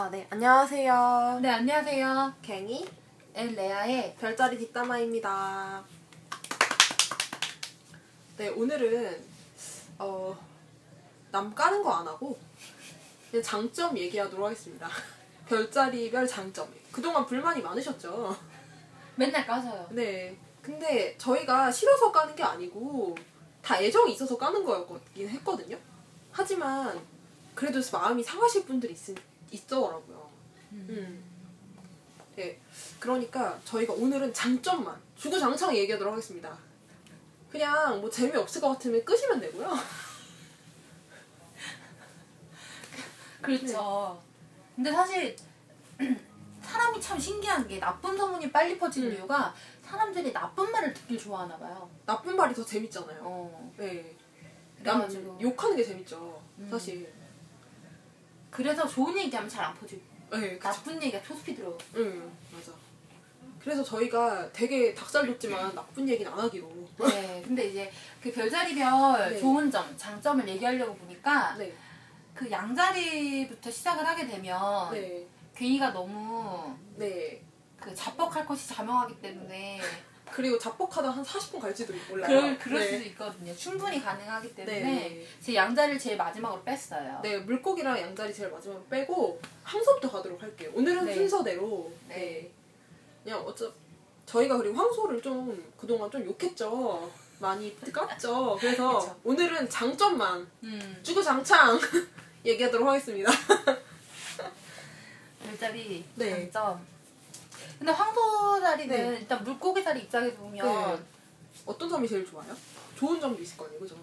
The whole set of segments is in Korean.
아, 네. 안녕하세요. 네, 안녕하세요. 갱이 엘레아의 별자리 뒷담화입니다. 네, 오늘은 어, 남 까는 거 안 하고 그냥 장점 얘기하도록 하겠습니다. 별자리별 장점. 그동안 불만이 많으셨죠? 맨날 까서요. 네. 근데 저희가 싫어서 까는 게 아니고 다 애정이 있어서 까는 거였긴 했거든요. 하지만 그래도 마음이 상하실 분들이 있, 있더라고요. 음. 네. 그러니까 저희가 오늘은 장점만 주구장창 얘기하도록 하겠습니다. 그냥 뭐 재미없을 것 같으면 끄시면 되고요. 그렇죠. 근데 사실 사람이 참 신기한 게 나쁜 소문이 빨리 퍼지는 음. 이유가 사람들이 나쁜 말을 듣길 좋아하나 봐요. 나쁜 말이 더 재밌잖아요. 어. 네. 남 그래가지고 욕하는 게 재밌죠. 음. 사실. 그래서 좋은 얘기하면 잘 안 퍼지고 네, 그쵸. 나쁜 얘기가 초스피드로. 응, 맞아. 그래서 저희가 되게 닭살 돋지만 나쁜 얘기는 안 하기로. 네. 근데 이제 그 별자리별 네. 좋은 점, 장점을 얘기하려고 보니까 네, 그 양자리부터 시작을 하게 되면 네, 괜히가 너무 네. 그 자뻑할 것이 자명하기 때문에 그리고 자뻑하다 한 40분 갈지도 몰라요. 그럴, 그럴 네. 수도 있거든요. 충분히 가능하기 때문에 네. 제 양자리를 제일 마지막으로 뺐어요. 네, 물고기랑 양자리 제일 마지막으로 빼고 황소부터 가도록 할게요. 오늘은 네. 순서대로. 네. 네. 그냥 어차 저희가 그리고 황소를 좀 그동안 좀 욕했죠. 많이 깠죠. 그래서. 오늘은 장점만 음, 주구장창 얘기하도록 하겠습니다. 별자리 네. 장점. 근데 황소자리는 네. 일단 물고기 자리 입장에서 보면 네. 어떤 점이 제일 좋아요? 좋은 점도 있을 거 아니에요, 그죠?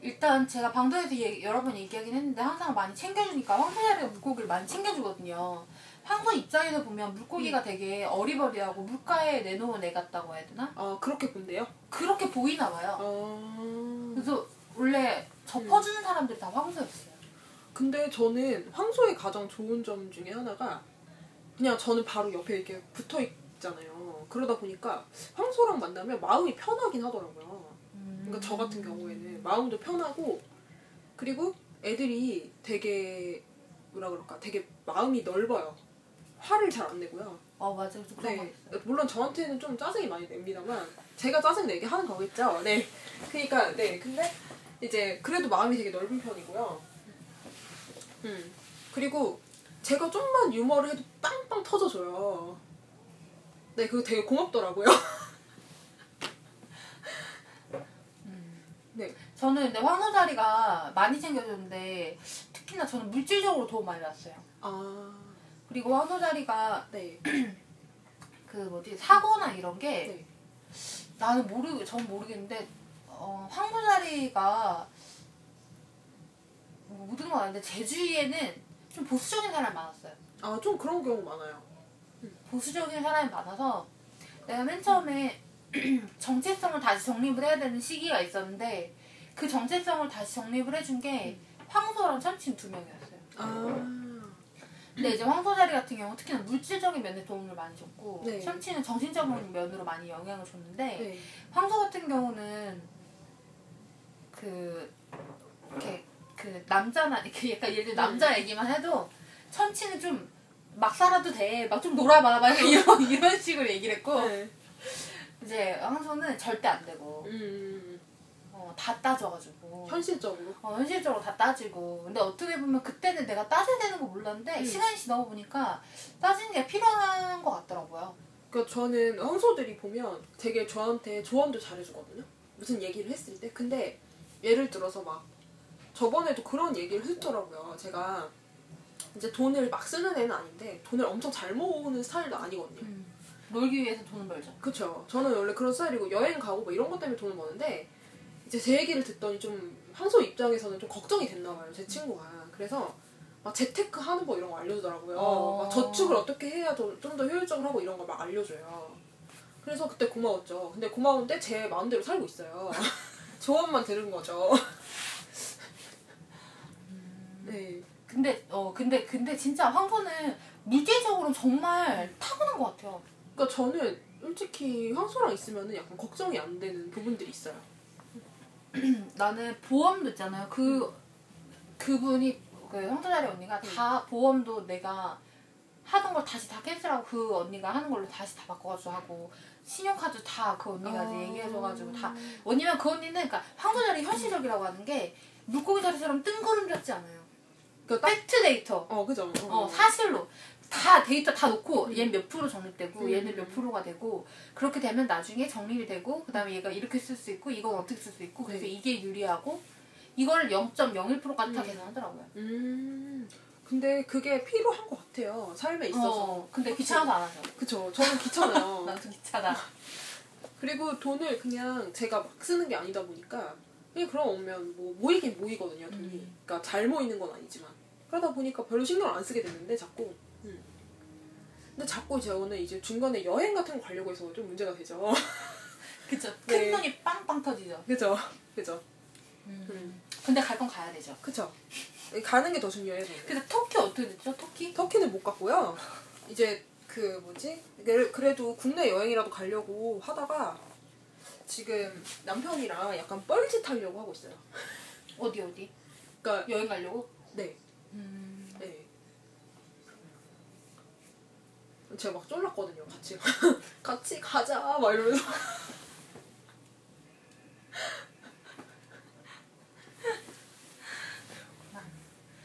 일단 제가 방송에서 얘기- 여러 번 얘기하긴 했는데 항상 많이 챙겨주니까 황소자리가 물고기를 많이 챙겨주거든요. 황소 입장에서 보면 물고기가 되게 어리버리하고 물가에 내놓은 애 같다고 해야 되나? 아 그렇게 본대요? 그렇게 보이나 봐요. 어... 그래서 원래 접어주는 사람들이 다 황소였어요. 근데 저는 황소의 가장 좋은 점 중에 하나가 그냥 저는 바로 옆에 이렇게 붙어 있잖아요. 그러다 보니까 황소랑 만나면 마음이 편하긴 하더라고요. 그러니까 저 같은 경우에는 마음도 편하고 그리고 애들이 되게 뭐라 그럴까 되게 마음이 넓어요. 화를 잘 안 내고요. 어 맞아 좀 그런 거 네. 물론 저한테는 좀 짜증이 많이 냅니다만 제가 짜증 내게 하는 거겠죠. 네. 그러니까 네. 근데 이제 그래도 마음이 되게 넓은 편이고요. 음. 그리고 제가 좀만 유머를 해도 빵빵 터져줘요. 네, 그거 되게 고맙더라고요. 네. 저는 근데 황소자리가 많이 챙겨줬는데 특히나 저는 물질적으로 도움 많이 받았어요. 아, 그리고 황소자리가 네. 그 뭐지 사고나 이런 게 네. 나는 모르 전 모르겠는데 어, 황소자리가 뭐 모든 건 아닌데 제 주위에는 좀 보수적인 사람이 많았어요. 아, 좀 그런 경우 많아요. 보수적인 사람이 많아서 내가 맨 처음에 정체성을 다시 정립을 해야 되는 시기가 있었는데 그 정체성을 다시 정립을 해준 게 황소랑 천칭 두 명이었어요. 아, 근데 이제 황소자리 같은 경우 특히나 물질적인 면에 도움을 많이 줬고 네. 천칭은 정신적인 면으로 많이 영향을 줬는데 네. 황소 같은 경우는 그 이렇게 그 남자나 이렇게 약간 예를 들어 남자 얘기만 해도 천칭은 좀막 살아도 돼, 막 좀 놀아봐, 막 이런 이런 식으로 얘기를 했고 네. 이제 황소는 절대 안 되고 음, 어, 다 따져가지고 현실적으로. 어, 현실적으로 다 따지고 근데 어떻게 보면 그때는 내가 따져야 되는 거 몰랐는데 음. 시간이 지나고 보니까 따지는 게 필요한 것 같더라고요. 그러니까 저는 황소들이 보면 되게 저한테 조언도 잘해주거든요. 무슨 얘기를 했을 때. 근데 예를 들어서 막 저번에도 그런 얘기를 했더라고요. 제가 이제 돈을 막 쓰는 애는 아닌데 돈을 엄청 잘 모으는 스타일도 아니거든요. 놀기 위해서 돈을 벌죠. 그쵸. 저는 원래 그런 스타일이고 여행 가고 뭐 이런 것 때문에 돈을 버는데 이제 제 얘기를 듣더니 좀 황소 입장에서는 좀 걱정이 됐나 봐요. 제 친구가. 그래서 막 재테크 하는 거 이런 거 알려주더라고요. 어. 막 저축을 어떻게 해야 좀 더 효율적으로 하고 이런 걸 막 알려줘요. 그래서 그때 고마웠죠. 근데 고마운데 제 마음대로 살고 있어요. 조언만 들은 거죠. 네. 근데 어 근데 근데 진짜 황소는 물질적으로 정말 타고난 것 같아요. 그러니까 저는 솔직히 황소랑 있으면 약간 걱정이 안 되는 부분들이 있어요. 나는 보험도 있잖아요. 그 그분이 그 황소자리 언니가 다 보험도 내가 하던 걸 다시 다 캔슬하고 그 언니가 하는 걸로 다시 다 바꿔가지고 하고 신용카드 다 그 언니가 아. 얘기해줘가지고 다 왜냐면 그 언니는 그러니까 황소자리 현실적이라고 하는 게 물고기 자리처럼 뜬구름 잡지 않아요. 그 딱, 팩트 데이터. 어, 그죠. 어, 사실로 다 데이터 다 놓고 음. 얘는 몇 프로 적립되고 음. 얘는 몇 프로가 되고 그렇게 되면 나중에 적립이 되고 그다음에 얘가 이렇게 쓸 수 있고 이건 어떻게 쓸 수 있고 그래서 네. 이게 유리하고 이걸 0.01%까지 다 음. 계산하더라고요. 음. 근데 그게 필요한 것 같아요. 삶에 있어서. 어, 근데 귀찮아서 안 하죠. 그쵸. 저는 귀찮아요. 나도 귀찮아. 그리고 돈을 그냥 제가 막 쓰는 게 아니다 보니까 그냥 그럼 오면 뭐 모이긴 모이거든요 돈이 음. 그러니까 잘 모이는 건 아니지만 그러다 보니까 별로 신경 안 쓰게 되는데 자꾸 음. 근데 자꾸 저는 이제 중간에 여행 같은 거 가려고 해서 좀 문제가 되죠 그쵸. 네. 큰 돈이 빵빵 터지죠. 그죠 그죠 음. 근데 갈 건 가야 되죠. 그쵸 가는 게 더 중요해요 저는 근데 터키 어떻게 됐죠? 터키? 터키는 못 갔고요 이제 그 뭐지 그래- 그래도 국내 여행이라도 가려고 하다가 지금 남편이랑 약간 뻘짓 하려고 하고 있어요 어디 어디? 그러니까 여행 가려고? 네 음. 네. 제가 막 쫄랐거든요. 같이 같이 가자 막 이러면서.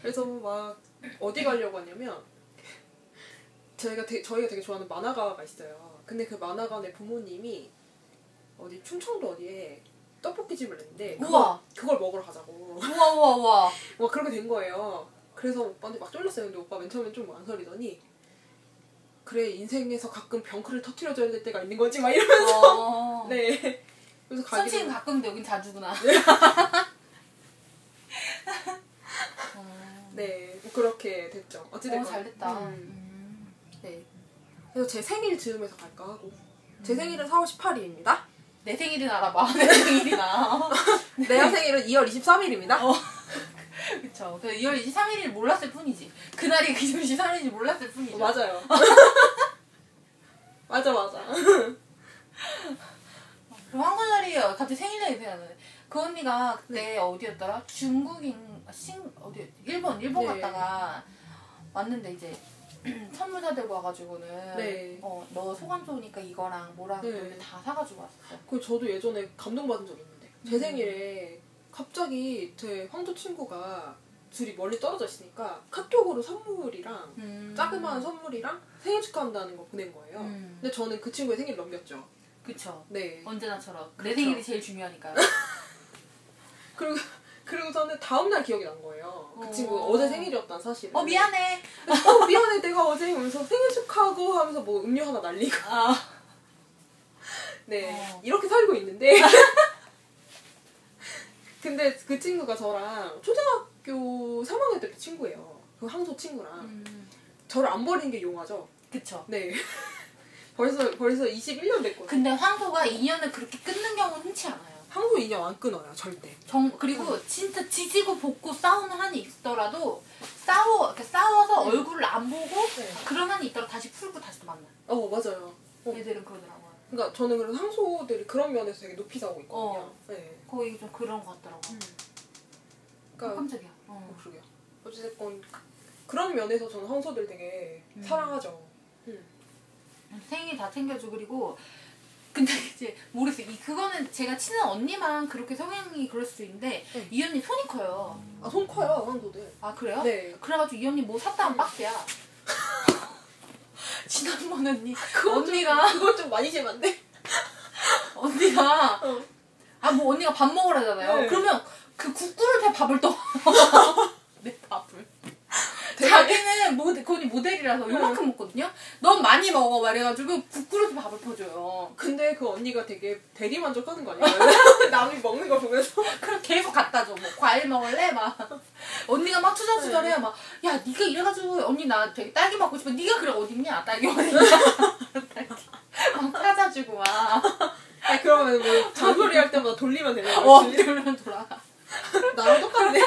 그래서 막 어디 가려고 하냐면 저희가 되게, 저희가 되게 좋아하는 만화가가 있어요. 근데 그 만화가의 부모님이 어디 충청도 어디에 떡볶이 집을 냈는데 그걸, 우와. 그걸 먹으러 가자고. 우와 우와 우와. 뭐 그렇게 된 거예요. 그래서 오빠한테 막 쫄렸어요. 근데 오빠 맨 처음엔 좀 망설이더니 그래 인생에서 가끔 병크를 터트려줘야 될 때가 있는 거지 막 이러면서 어. 네. 그래서 선치는 가기로 가끔인데 여긴 자주구나. 어. 네, 뭐 그렇게 됐죠. 어찌됐건 어, 잘 됐다. 음. 음. 네. 그래서 제 생일 즈음에서 갈까 하고 제 음. 생일은 4월 18일입니다. 내 생일이나 알아봐. 내 생일이나. 내 생일은 2월 23일입니다. 어. 그쵸. 그 2월 23일을 몰랐을 뿐이지. 그날이 그 2월 23일인지 몰랐을 뿐이죠. 맞아요. 맞아 맞아. 그럼 황소자리 갑자기 생일 얘기 생각나네. 그 언니가 그때 네. 어디였더라? 중국인, 신, 어디, 일본, 일본 네. 갔다가 왔는데 이제 선물 사 들고 와가지고는 네. 어, 너 소감 좋으니까 이거랑 뭐랑 네. 다 사가지고 왔었어. 그 저도 예전에 감동받은 적이 있는데 제 음. 생일에 갑자기 제 황조 친구가 둘이 멀리 떨어져 있으니까 카톡으로 선물이랑 음. 자그마한 선물이랑 생일 축하한다는 거 보낸 거예요. 음. 근데 저는 그 친구의 생일 넘겼죠. 그쵸. 네. 언제나처럼. 내 그쵸. 생일이 제일 중요하니까요. 그리고 그리고 저는 다음 날 기억이 난 거예요. 그 어. 친구 어제 생일이었단 사실을. 어, 미안해. 어 미안해 내가 어제 이러면서 생일 축하하고 하면서 뭐 음료 하나 날리고. 아. 네 어. 이렇게 살고 있는데. 근데 그 친구가 저랑 초등학교 3학년 때부터 친구예요. 그 항소 친구랑 음. 저를 안 버리는 게 용하죠. 그쵸. 네. 벌써 벌써 21년 됐거든요. 근데 황소가 인연을 그렇게 끊는 경우는 흔치 않아요. 항소 인연 안 끊어요 절대. 정 그리고 진짜 지지고 볶고 싸우는 한이 있더라도 싸워 이렇게 싸워서 네. 얼굴을 안 보고 네. 그런 한이 있더라도 다시 풀고 다시 또 만나. 어 맞아요. 어. 얘들은 그러더라고요. 그러니까 저는 그래서 항소들이 그런 면에서 되게 높이 사고 있거든요. 어. 네. 거의 좀 그런 것 같더라고. 음. 어, 그러니까 깜짝이야. 어, 어. 그러게요. 그- 그런 면에서 저는 항소들 되게 음. 사랑하죠. 생일 다 챙겨주고 그리고 근데 이제 모르겠어요. 이 그거는 제가 친한 언니만 그렇게 성향이 그럴 수 있는데 네. 이 언니 손이 커요. 아 손 커요 항소들. 아 그래요? 네. 그래가지고 이 언니 뭐 샀다 하면 박스야. 지난번 언니 그건 좀- 언니가 그건 좀 많이 심한데. 언니가 어. 아뭐 언니가 밥 먹으라잖아요. 네. 그러면 그 국그릇에 밥을 떠. 내 밥을. 자기는 모델, 그 언니 모델이라서 요만큼 먹거든요. 넌 많이 먹어 말해가지고 국그릇에 밥을 퍼줘요. 근데 그 언니가 되게 대리 만족하는 거 아니에요? 남이 먹는 거 보면서. 그럼 계속 갖다 줘. 뭐 과일 먹을래? 막 언니가 막 투덜투덜해요. 막야 네가 이래가지고 언니 나 되게 딸기 먹고 싶어. 네가 그래 어딨냐? 딸기 어딨냐? 딸기 막 찾아주고 막. 아 그러면 뭐 잔소리 할 때마다 돌리면 되는 어 거지. 그러면 돌아. 나랑 똑같네.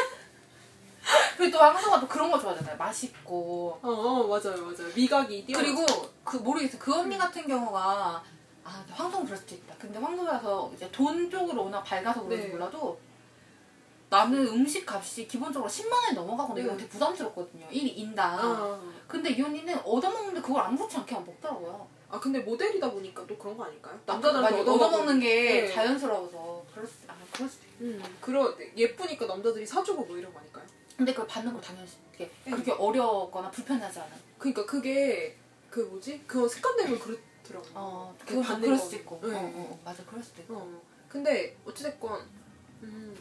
그리고 또 황소가 또 그런 거 좋아하잖아요. 맛있고. 어, 어 맞아요 맞아요. 미각이 뛰어. 그리고 그 모르겠어. 그 언니 같은 경우가 아 황소는 그럴 수도 있다. 근데 황소라서 이제 돈 쪽으로 워낙 밝아서 그런지 네. 몰라도 나는 음식 값이 기본적으로 10만 원이 넘어가고 네. 이거 되게 부담스럽거든요. 1 인당. 아, 근데 이 언니는 얻어먹는데 그걸 아무렇지 않게 먹더라고요. 아 근데 모델이다 보니까 또 그런 거 아닐까요? 많이 얻어먹고. 얻어먹는 게 네. 자연스러워서 그럴 수, 아, 그럴 수도 있고. 음, 그러 예쁘니까 남자들이 사주고 뭐 이런 거 아닐까요? 근데 그걸 받는 거 당연히 네. 그렇게 어려거나 불편하지 않아요. 그러니까 그게 그 뭐지? 그거 습관 때문에 그렇더라고요. 어, 그 그건 받는 그럴 거. 수도 있고. 네. 어, 어, 어, 맞아, 그럴 수도 있고. 어. 근데 어찌됐건 음,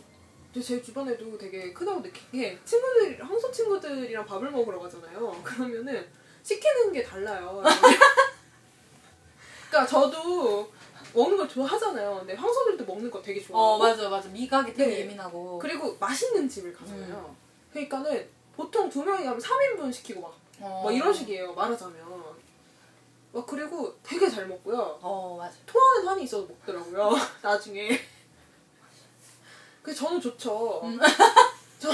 제 주변에도 되게 크다고 느낀 게 친구들 황소 친구들이랑 밥을 먹으러 가잖아요. 그러면은 시키는 게 달라요. 그러니까 저도 먹는 걸 좋아하잖아요. 근데 황소들도 먹는 거 되게 좋아하고 어, 맞아, 맞아. 미각이 되게 네. 예민하고. 그리고 맛있는 집을 가잖아요. 그러니까는 보통 두 명이 가면 3인분 시키고 막, 어. 막 이런 식이에요. 말하자면. 막 그리고 되게 잘 먹고요. 어, 맞아. 토하는 한이 있어서 먹더라고요. 나중에. 그래서 저는 좋죠. 음. 저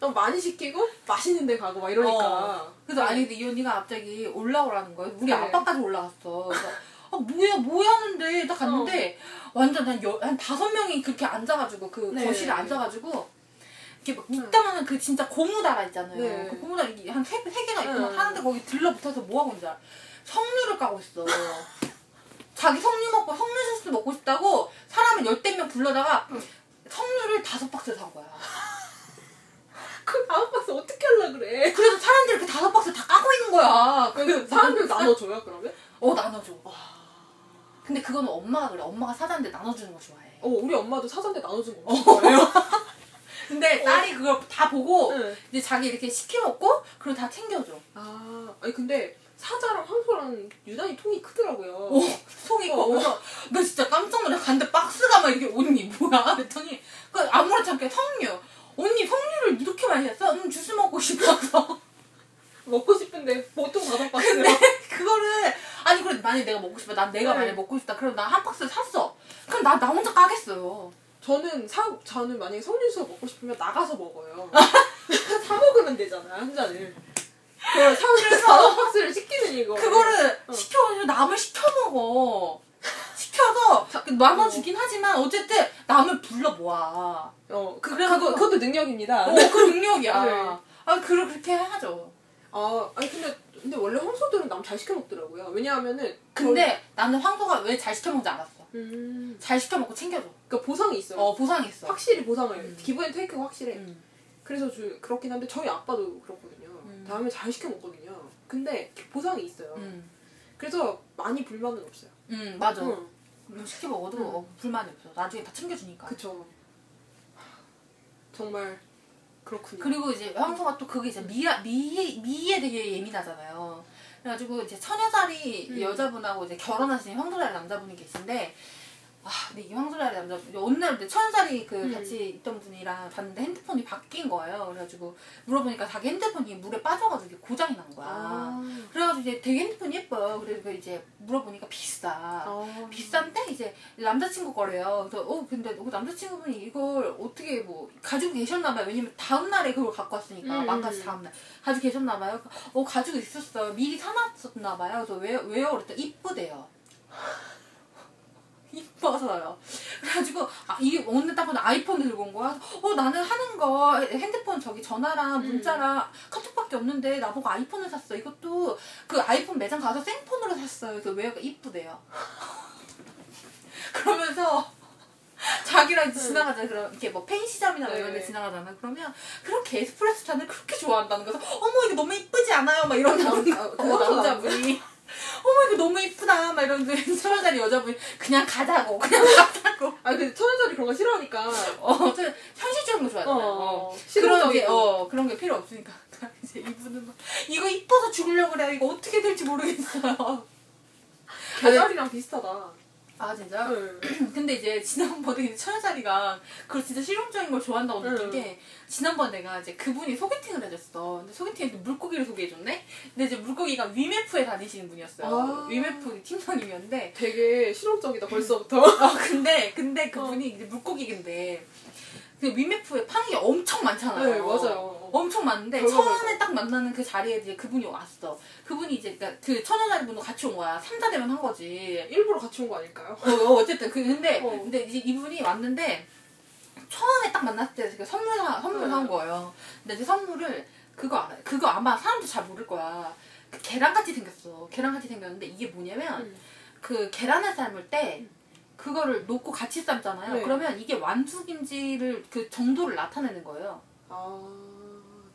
너무 많이 시키고 맛있는 데 가고 막 이러니까. 그래서 아니 근데 이 언니가 갑자기 올라오라는 거예요. 우리 네. 아빠까지 올라갔어. 그래서 아 뭐야 뭐 하는데 딱 갔는데 완전 한, 여, 한 다섯 명이 그렇게 앉아가지고 그 네. 거실에 앉아가지고 이렇게 막 네. 이따만한 그 진짜 고무다라 있잖아요. 네. 그 고무다라 한세 세 개가 있고 막 네. 하는데 거기 들러붙어서 뭐 하고 있는지 알아? 석류를 까고 있어. 자기 석류 먹고 석류 소스 먹고 싶다고 사람을 열댓 명 불러다가 석류를 다섯 박스 산 거야. 그 다음 박스 어떻게 하려 그래? 그래서 사람들이 그 다섯 박스 다 까고 있는 거야. 그 사람들 나눠줘요 그러면? 어 나눠줘. 근데 그거는 엄마가 그래. 엄마가 사자인데 나눠주는 거 좋아해. 어 우리 엄마도 사전대 나눠준 거 없을 거예요. 근데 딸이 그걸 다 보고 네. 이제 자기 이렇게 시켜 먹고 그리고 다 챙겨줘. 아 아니 근데 사자랑 황소랑 유난히 통이 크더라고요. 오, 속 있고. 어. 그래서 나 진짜 깜짝 놀래. 갔는데 박스가 막 이렇게 언니 뭐야? 그랬더니 그 아무렇지 않게 석류. 언니 석류를 이렇게 많이 샀어? 음 주스 먹고 싶어서. 먹고 싶은데 보통 다섯 박스. 근데 그거를 아니 그래 만약 내가 먹고 싶어. 난 내가 네. 만약 먹고 싶다. 그럼 나 한 박스 샀어. 그럼 나 나 혼자 까겠어요. 저는 사 저는 만약에 석류수가 먹고 싶으면 나가서 먹어요. 사 먹으면 되잖아 한 잔을. 그걸 사서 박스를 시키는 이거. 그거를 어. 시켜가지고 남을 시켜 먹어. 시켜서 그 나눠주긴 하지만 어쨌든 남을 불러 모아. 어, 그, 그래가지고- 그거, 그것도 능력입니다. 어, 그 능력이야. 네. 아, 그 그렇게 하죠. 아, 아니 근데 근데 원래 황소들은 남 잘 시켜 먹더라고요. 왜냐하면은 근데 나는 황소가 왜 잘 시켜 먹는지 알았어. 저- 음, 잘 시켜 먹고 챙겨줘. 그러니까 보상이 있어요. 어, 보상이 있어. 확실히 보상을 음. 기부앤 테이크가 확실해. 음. 그래서 주, 그렇긴 한데 저희 아빠도 그렇거든요. 음. 다음에 잘 시켜 먹거든요. 근데 보상이 있어요. 음. 그래서 많이 불만은 없어요. 음, 맞아. 응, 뭐 시켜 먹어도 음. 어, 불만이 없어. 나중에 다 챙겨주니까. 그쵸. 정말 그렇군요. 그리고 이제 황소가 또 그게 이제 미, 미, 미에 되게 예민하잖아요. 그래가지고 이제 처녀자리 음. 여자분하고 이제 결혼하신 황소자리 남자분이 계신데, 아, 근데 이 황소자리 남자분, 어느 날 이제 처녀자리 그 음. 같이 있던 분이랑 봤는데 핸드폰이 바뀐 거예요. 그래가지고 물어보니까 자기 핸드폰이 물에 빠져가지고 고장이 난 거야. 아, 그래가지고 이제 되게 핸드폰이 예뻐요. 그래서 이제 물어보니까 비싸. 아. 비싼데 이제 남자친구 거래요. 그래서 어 근데 그 남자친구분이 이걸 어떻게 뭐 가지고 계셨나 봐요. 왜냐면 다음 날에 그걸 갖고 왔으니까 음. 망가지 다음 날 가지고 계셨나 봐요. 어 가지고 있었어요. 미리 사놨었나 봐요. 그래서 왜 왜요? 그랬더니 이쁘대요. 이뻐서요. 그래가지고 아, 이 오늘 딱 보니 아이폰을 들고 온 거야. 어 나는 하는 거 핸드폰 저기 전화랑 문자랑 카톡밖에 없는데 나보고 아이폰을 샀어. 이것도 그 아이폰 매장 가서 생폰으로 샀어요. 그래서 왜 이쁘대요. 그러면서 자기랑 이제 지나가자 그럼 이렇게 뭐 펜시점이나 뭐 이런 데 네. 지나가잖아. 그러면 그렇게 에스프레소 잔을 그렇게 좋아한다는 거서 어머 이거 너무 이쁘지 않아요? 막 남- 거. 아, 그 남자분이 어머 이거 너무 이쁘다 막 이러는데 서른살이 여자분이 그냥 가자고 그냥 가자고 아 근데 천연자리 그런 거 싫어하니까. 어, 저 현실적인 거 좋아하잖아요. 어, 어. 그런 게 실용적이고. 어 그런 게 필요 없으니까 이제 이분은 막 이거 이뻐서 죽으려고 그래 이거 어떻게 될지 모르겠어요. 계절이랑 비슷하다. 아 진짜? 응. 근데 이제 지난번에 천연살이가 그걸 진짜 실용적인 걸 좋아한다고 느낀 응. 게 지난번 내가 이제 그분이 소개팅을 해줬어. 근데 소개팅에서 물고기를 소개해줬네. 근데 이제 물고기가 위메프에 다니시는 분이었어요. 아. 위메프 팀장님이었는데 되게 실용적이다 벌써부터. 어, 근데 근데 그분이 이제 물고기인데 그 위메프에 파는 게 엄청 많잖아요. 네 맞아요. 엄청 많은데 별거 처음에. 딱 만나는 그 자리에 이제 그분이 왔어. 그분이 이제 그러니까 그 천연아리 분도 같이 온 거야. 삼자 대면 한 거지. 일부러 같이 온 거 아닐까요? 어, 어, 어쨌든 그 근데 어. 근데 이제 이분이 왔는데 처음에 딱 만났을 때 제가 선물 사 선물 응. 사온 거예요. 근데 그 선물을 그거 알아요. 그거 아마 사람들 잘 모를 거야. 그 계란같이 생겼어. 계란같이 생겼는데 이게 뭐냐면 음. 그 계란을 삶을 때 그거를 놓고 같이 삶잖아요. 네. 그러면 이게 완숙인지를 그 정도를 나타내는 거예요. 아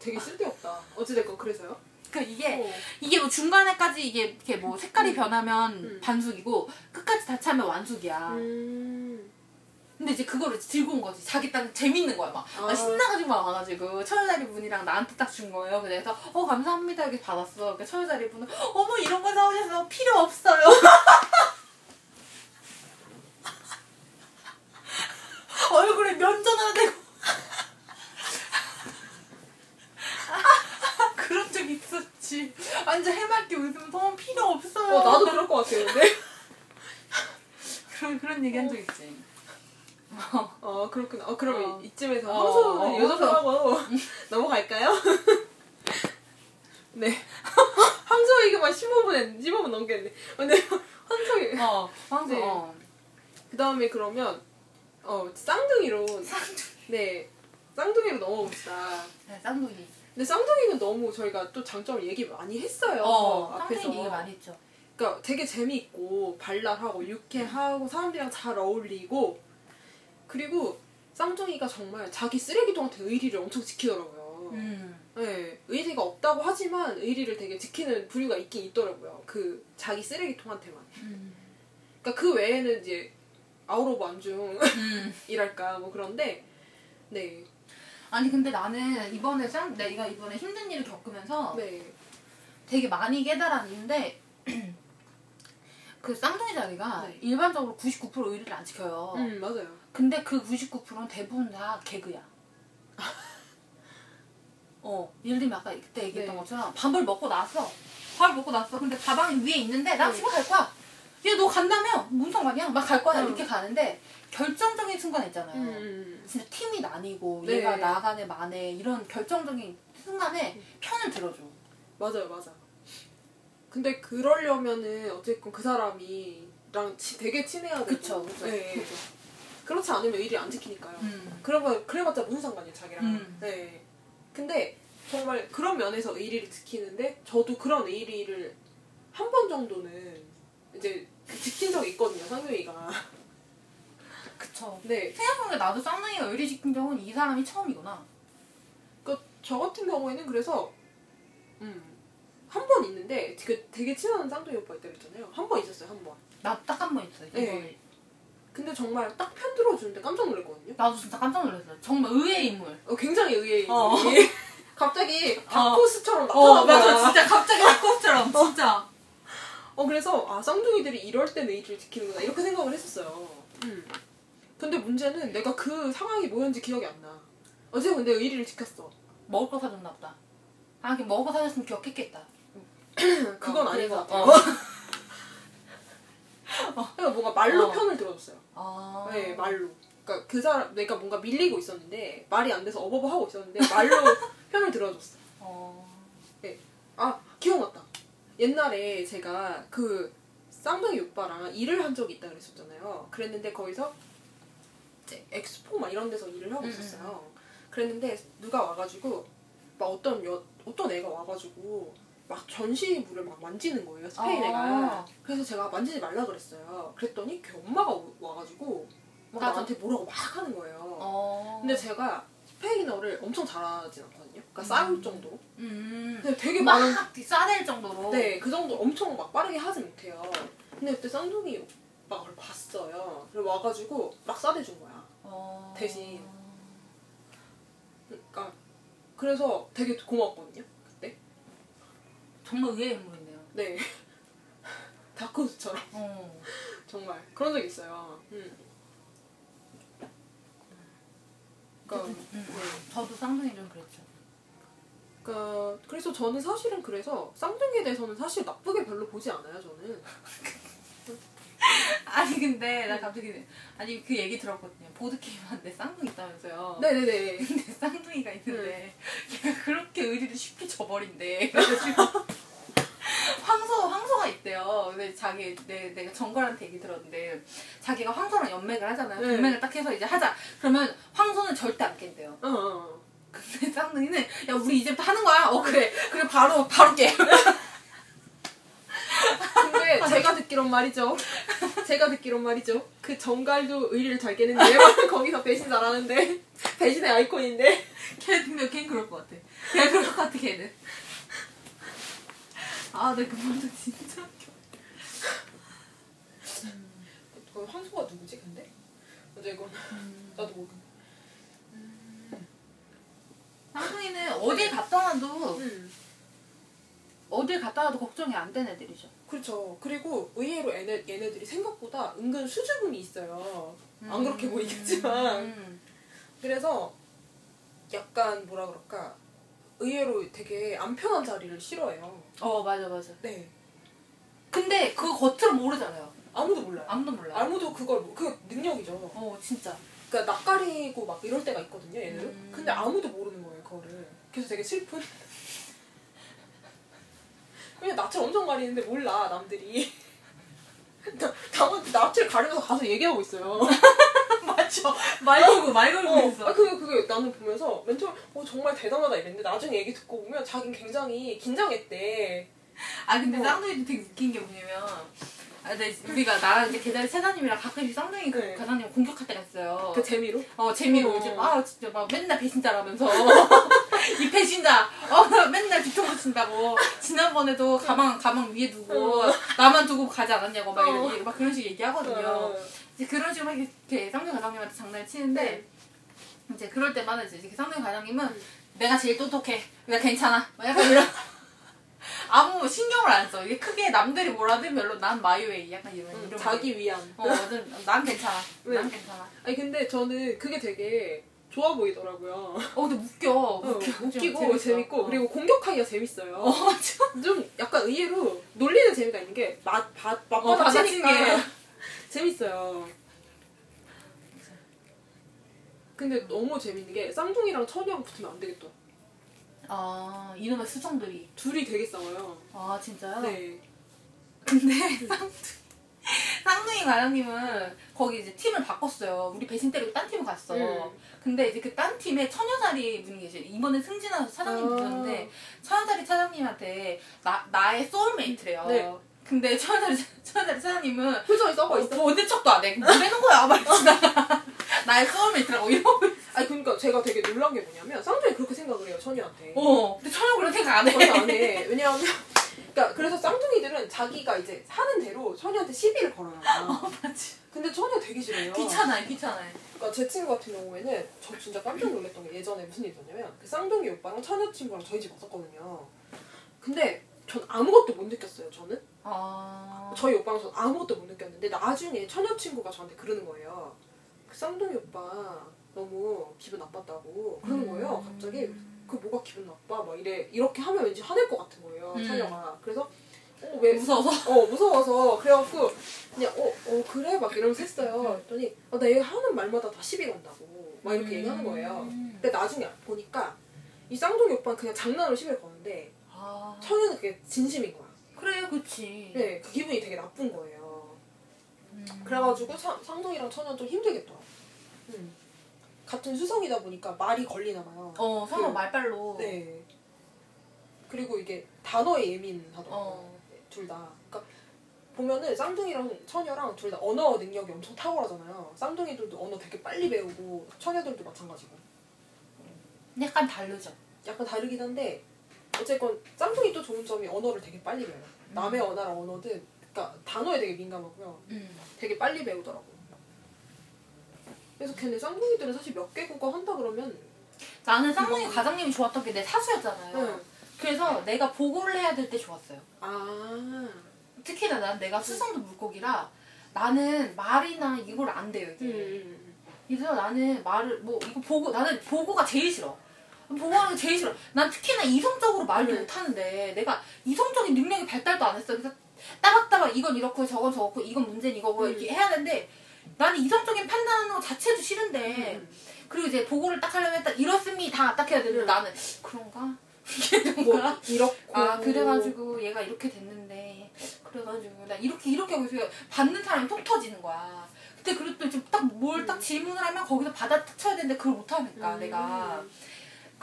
되게 쓸데없다. 어찌됐건 그래서요? 그 이게 어. 이게 뭐 중간에까지 이게 이렇게 뭐 색깔이 변하면 음. 반숙이고 끝까지 다 차면 완숙이야. 음. 근데 이제 그거를 들고 온 거지. 자기 딱 재밌는 거야. 막, 막 아. 신나가지고 막 와가지고 처여자리 분이랑 나한테 딱 준 거예요. 그래서 어 감사합니다 이렇게 받았어. 그러니까 처여자리 분은 어머 이런 거 사오셔서 필요 없어요. 얼굴에 면전을 대고 그런 적 있었지. 완전 해맑게 웃으면서 어, 필요 없어요. 어 나도 그럴 것 같아요. 근데. 그런 그런 얘기 한 적 있지. 어 그렇구나. 어 그럼 어. 이쯤에서 어, 황소 어, 요정하고 넘어갈까요? 네. 황소 얘기만 15분 했 15분 넘겠네. 근데 황소 얘기. 어, 황소. 네. 어. 그 다음에 그러면 어 쌍둥이로 쌍둥이. 네 쌍둥이로 넘어봅시다. 네, 쌍둥이. 근데 쌍둥이는 너무 저희가 또 장점을 얘기 많이 했어요. 어, 앞에서. 얘기 많이 했죠. 그러니까 되게 재미있고 발랄하고 유쾌하고 사람들이랑 잘 어울리고 그리고 쌍둥이가 정말 자기 쓰레기통한테 의리를 엄청 지키더라고요. 음. 네, 의리가 없다고 하지만 의리를 되게 지키는 부류가 있긴 있더라고요. 그 자기 쓰레기통한테만. 음. 그러니까 그 외에는 이제 안중이랄까 음. 뭐 그런데 네, 아니 근데 나는 이번에 쌍 내가 이번에 힘든 일을 겪으면서 네, 되게 많이 깨달았는데 그 쌍둥이 자리가 네. 일반적으로 99% 의리를 안 지켜요. 음 맞아요. 근데 그 99%는 대부분 다 개그야. 어, 예를 들면 아까 그때 얘기했던 네. 것처럼 밥을 먹고 났어. 밥을 먹고 났어. 근데 가방이 위에 있는데 나 네. 집에 갈 거야. 얘 너 간다며? 무슨 상관이야? 막 갈 거야. 응. 이렇게 가는데 결정적인 순간 있잖아요. 음, 음, 진짜 팀이 나뉘고 네. 얘가 나가네 마네 이런 결정적인 순간에 음. 편을 들어줘. 맞아요, 맞아. 근데 그러려면은 어쨌건 그 사람이랑 치- 되게 친해야 되고. 그쵸, 그쵸. 네. 그렇지 않으면 의리 안 지키니까요. 음. 그러면 그래봤자 무슨 상관이에요, 자기랑. 음. 네. 근데 정말 그런 면에서 의리를 지키는데 저도 그런 의리를 한 번 정도는 이제 지킨 적이 있거든요, 상윤이가. 그쵸. 네. 생각해보니까 나도 쌍둥이가 의리 지킨 적은 이 사람이 처음이구나. 그저 같은 경우에는 그래서 음. 한 번 있는데 그 되게 친한 쌍둥이 오빠 있다고 했잖아요. 한 번 있었어요, 한 번. 나 딱 한 번 있어. 이번에. 네. 근데 정말 딱 편 들어주는데 깜짝 놀랐거든요. 나도 진짜 깜짝 놀랐어요. 정말 의외의 인물. 어, 굉장히 의외의 어. 인물이 갑자기 다코스처럼 나타난 어, 거야. 맞아. 진짜 갑자기 낙곱처럼 진짜. 어 그래서 아 쌍둥이들이 이럴 땐 의리를 지키는구나 이렇게 생각을 했었어요. 음. 근데 문제는 내가 그 상황이 뭐였는지 기억이 안 나. 어제 근데 의리를 지켰어. 먹을 거 사줬나 보다. 아, 이렇게 먹을 거 사줬으면 기억했겠다. 그건 어, 아닌 것 같아요. 그러니까 뭔가 말로 어. 편을 들어줬어요. 아. 네 말로. 그러니까 그 사람 내가 뭔가 밀리고 있었는데 말이 안 돼서 어버버 하고 있었는데 말로 편을 들어줬어. 어. 아 기억났다. 옛날에 제가 그 쌍둥이 오빠랑 일을 한 적이 있다 그랬었잖아요. 그랬는데 거기서 엑스포 막 이런 데서 일을 하고 음, 있었어요. 그랬는데 누가 와가지고 막 어떤 여, 어떤 애가 와가지고 막 전시물을 막 만지는 거예요 스페인 애가. 아. 그래서 제가 만지지 말라 그랬어요. 그랬더니 걔 엄마가 오- 와가지고 막 맞아. 나한테 뭐라고 막 하는 거예요. 어. 근데 제가 스페인어를 엄청 잘하진 않거든요. 그러니까 음. 싸울 정도로. 음. 근데 되게 많은 막 싸댈 정도로. 네, 그 정도 엄청 막 빠르게 하지 못해요. 근데 그때 쌍둥이 그걸 봤어요. 그리고 와가지고 막 싸대준 거야. 어. 대신. 그러니까 그래서 되게 고마웠거든요. 그때. 정말 의외의 인물이네요. 네. 다크호스처럼 어. 정말 그런 적 있어요. 음. 그러니까, 음. 네. 저도 쌍둥이 좀 그랬죠. 그러니까 그래서 저는 사실은 그래서 쌍둥이에 대해서는 사실 나쁘게 별로 보지 않아요. 저는. 아니 근데 나 갑자기 아니 그 얘기 들었거든요. 보드 게임 하는데 쌍둥이 있다면서요. 네네네. 근데 쌍둥이가 있는데 걔가 그렇게 의리를 쉽게 져버린대. 그래가지고 황소 황소가 있대요. 근데 자기 내 내가 정걸한테 얘기 들었는데 자기가 황소랑 연맥을 하잖아요. 네. 연맥을 딱 해서 이제 하자. 그러면 황소는 절대 안 깬대요. 어, 어. 근데 쌍둥이는 야 우리 이제부터 하는 거야. 어 그래 그래 바로 바로 깨. 근데 제가 듣기론 말이죠. 제가 듣기론 말이죠. 그 정갈도 의리를 잘 깨는데 거기서 배신 잘하는데 배신의 아이콘인데 걔 근데 걔는 그럴 것 같아. 걔 그럴 것 같아 걔는. 아내 그분도 진짜 웃겨. 그 황소가 누구지 근데? 어제 이건 나도 모르 겠네. 쌍둥이는 어딜 갔다 와도 음. 어딜 갔다 와도 걱정이 안 되는 애들이죠. 그렇죠. 그리고 의외로 얘네, 얘네들이 생각보다 은근 수줍음이 있어요. 안 그렇게 보이겠지만. 음. 그래서 약간 뭐라 그럴까 의외로 되게 안 편한 자리를 싫어해요. 어 맞아 맞아. 네. 근데 그 겉으로 모르잖아요. 아무도 몰라요. 아무도 몰라. 아무도 그걸 모- 그 능력이죠. 어 진짜. 그러니까 낯가리고 막 이럴 때가 있거든요, 얘들은. 음. 근데 아무도 모르는 거예요, 그거를. 그래서 되게 슬픈. 그냥 낯을 엄청 가리는데 몰라, 남들이. 나- 나한테 낯을 가리면서 가서 얘기하고 있어요. 맞죠. 말 걸고 말 걸고 어, 있어. 아, 그게, 그게 나는 보면서 멘토, 어, 정말 대단하다 이랬는데 나중에 얘기 듣고 보면 자긴 굉장히 긴장했대. 아 근데 어. 쌍둥이도 되게 웃긴 게 뭐냐면 아, 네, 우리가 나랑 이제 계좌리 세사님이랑 가끔씩 쌍둥이 그 네. 과장님 공격할 때가 있어요. 그 재미로? 어 재미로 어. 아 진짜 막 맨날 배신자라면서 이 배신자 어 맨날 뒤통수 친다고 지난번에도 가방 가방 위에 두고 어. 나만 두고 가지 않았냐고 막 어. 이런 막 그런 식으로 얘기하거든요. 어. 이제 그런 식으로 막 이렇게 쌍둥이 과장님한테 장난을 치는데 이제 그럴 때마다 이제 쌍둥이 과장님은 음. 내가 제일 똑똑해 내가 괜찮아 막 약간 이런 아무 신경을 안 써. 이게 크게 남들이 뭐라 든 별로 난 마이웨이 약간 이런 음, 이런 자기 위안. 어, 난, 난 괜찮아. 왜? 난 괜찮아. 아니 근데 저는 그게 되게 좋아 보이더라고요. 어, 근데 웃겨. 어, 웃겨. 웃기고 재밌어. 재밌고 어. 그리고 공격하기가 재밌어요. 어, 맞아. 좀 약간 의외로 놀리는 재미가 있는 게 맛, 맛, 어, 맛받아치니까 받아치는 게. 재밌어요. 근데 너무 재밌는 게 쌍둥이랑 처녀랑 붙으면 안 되겠다. 아, 이놈의 수정들이. 둘이 되게 싸워요. 아, 진짜요? 네. 근데 쌍둥이, 쌍둥이 과장님은 거기 이제 팀을 바꿨어요. 우리 배신 때리고 딴 팀을 갔어. 음. 근데 이제 그 딴 팀에 처녀자리 분이 계세요. 이번에 승진하서 차장님 아. 붙었는데 처녀자리 차장님한테 나, 나의 소울메이트래요. 네. 근데 처녀자리, 처녀자리 차장님은 표정이 썩어 있어. 뭐 아는 척도 안 해. 뭐라는 거야, 말이야. 나의 soulmate라고 이러고 있어. 아니 그러니까 제가 되게 놀란 게 뭐냐면 쌍둥이 그렇게 생각을 해요 처녀한테. 어. 근데 처녀 그런 생각 안 해. 안 해. 왜냐하면 그러니까 그래서 쌍둥이들은 자기가 이제 사는 대로 처녀한테 시비를 걸어요. 맞지. 근데 처녀 되게 싫어요. 귀찮아요, 귀찮아요. 그러니까 제 친구 같은 경우에는 저 진짜 깜짝 놀랐던 게 예전에 무슨 일이 있었냐면 그 쌍둥이 오빠랑 처녀 친구랑 저희 집 왔었거든요. 근데 전 아무것도 못 느꼈어요. 저는 아. 저희 오빠랑 전 아무것도 못 느꼈는데 나중에 처녀 친구가 저한테 그러는 거예요. 그 쌍둥이 오빠 너무 기분 나빴다고 그러는 거예요. 갑자기 그 뭐가 기분 나빠 막 이래 이렇게 하면 왠지 화낼 것 같은 거예요. 음. 처녀가 그래서 어, 왜 무서워서. 어 무서워서 그래갖고 그냥 어, 어 그래 막 이러면서 했어요. 그랬더니 아, 나 얘 하는 말마다 다 시비 건다고 막 이렇게 얘기하는 거예요. 음. 근데 나중에 보니까 이 쌍둥이 오빠는 그냥 장난으로 시비를 거는데 아. 처녀는 그게 진심인 거야. 그래, 그치. 네, 그 기분이 되게 나쁜 거예요. 음. 그래가지고 사- 쌍둥이랑 처녀는 좀 힘들겠더라. 음. 같은 수성이다 보니까 말이 걸리나 봐요. 어, 서로 그- 말빨로. 네. 그리고 이게 단어에 예민하더라고요. 어. 둘 다. 그러니까 보면은 쌍둥이랑 처녀랑 둘 다 언어 능력이 엄청 탁월하잖아요. 쌍둥이들도 언어 되게 빨리 배우고 처녀들도 마찬가지고. 약간 다르죠. 약간 다르긴 한데 어쨌건 쌍둥이 또 좋은 점이 언어를 되게 빨리 배워요. 남의 언어랑 언어든 그러니까 단어에 되게 민감하고요. 음. 되게 빨리 배우더라고요. 그래서 걔네 쌍둥이들은 사실 몇 개 국어 한다 그러면 나는 쌍둥이 과장님이 좋았던 게 내 사수였잖아요. 응. 그래서 내가 보고를 해야 될 때 좋았어요. 아 특히나 난 내가 수성도 물고기라 나는 말이나 이걸 안 돼요 이게. 음. 그래서 나는 말을 뭐 이거 보고 나는 보고가 제일 싫어. 보고하는 게 제일 싫어. 난 특히나 이성적으로 말도 음. 못하는데 내가 이성적인 능력이 발달도 안 했어. 그래서 따박따박 이건 이렇고 저건 저렇고 이건 문제는 이거고 음. 이렇게 해야 되는데 나는 이성적인 판단하는 거 자체도 싫은데 음. 그리고 이제 보고를 딱 하려면 딱 이렇습니다 딱 해야 되는데 음. 나는 그런가? 뭐 이렇고 아 그래가지고 얘가 이렇게 됐는데 그래가지고 나 이렇게 이렇게 하고 있어요. 받는 사람이 톡 터지는 거야. 근데 그리고 또 지금 딱뭘딱 질문을 하면 거기서 받아 쳐야 되는데 그걸 못하니까 음. 내가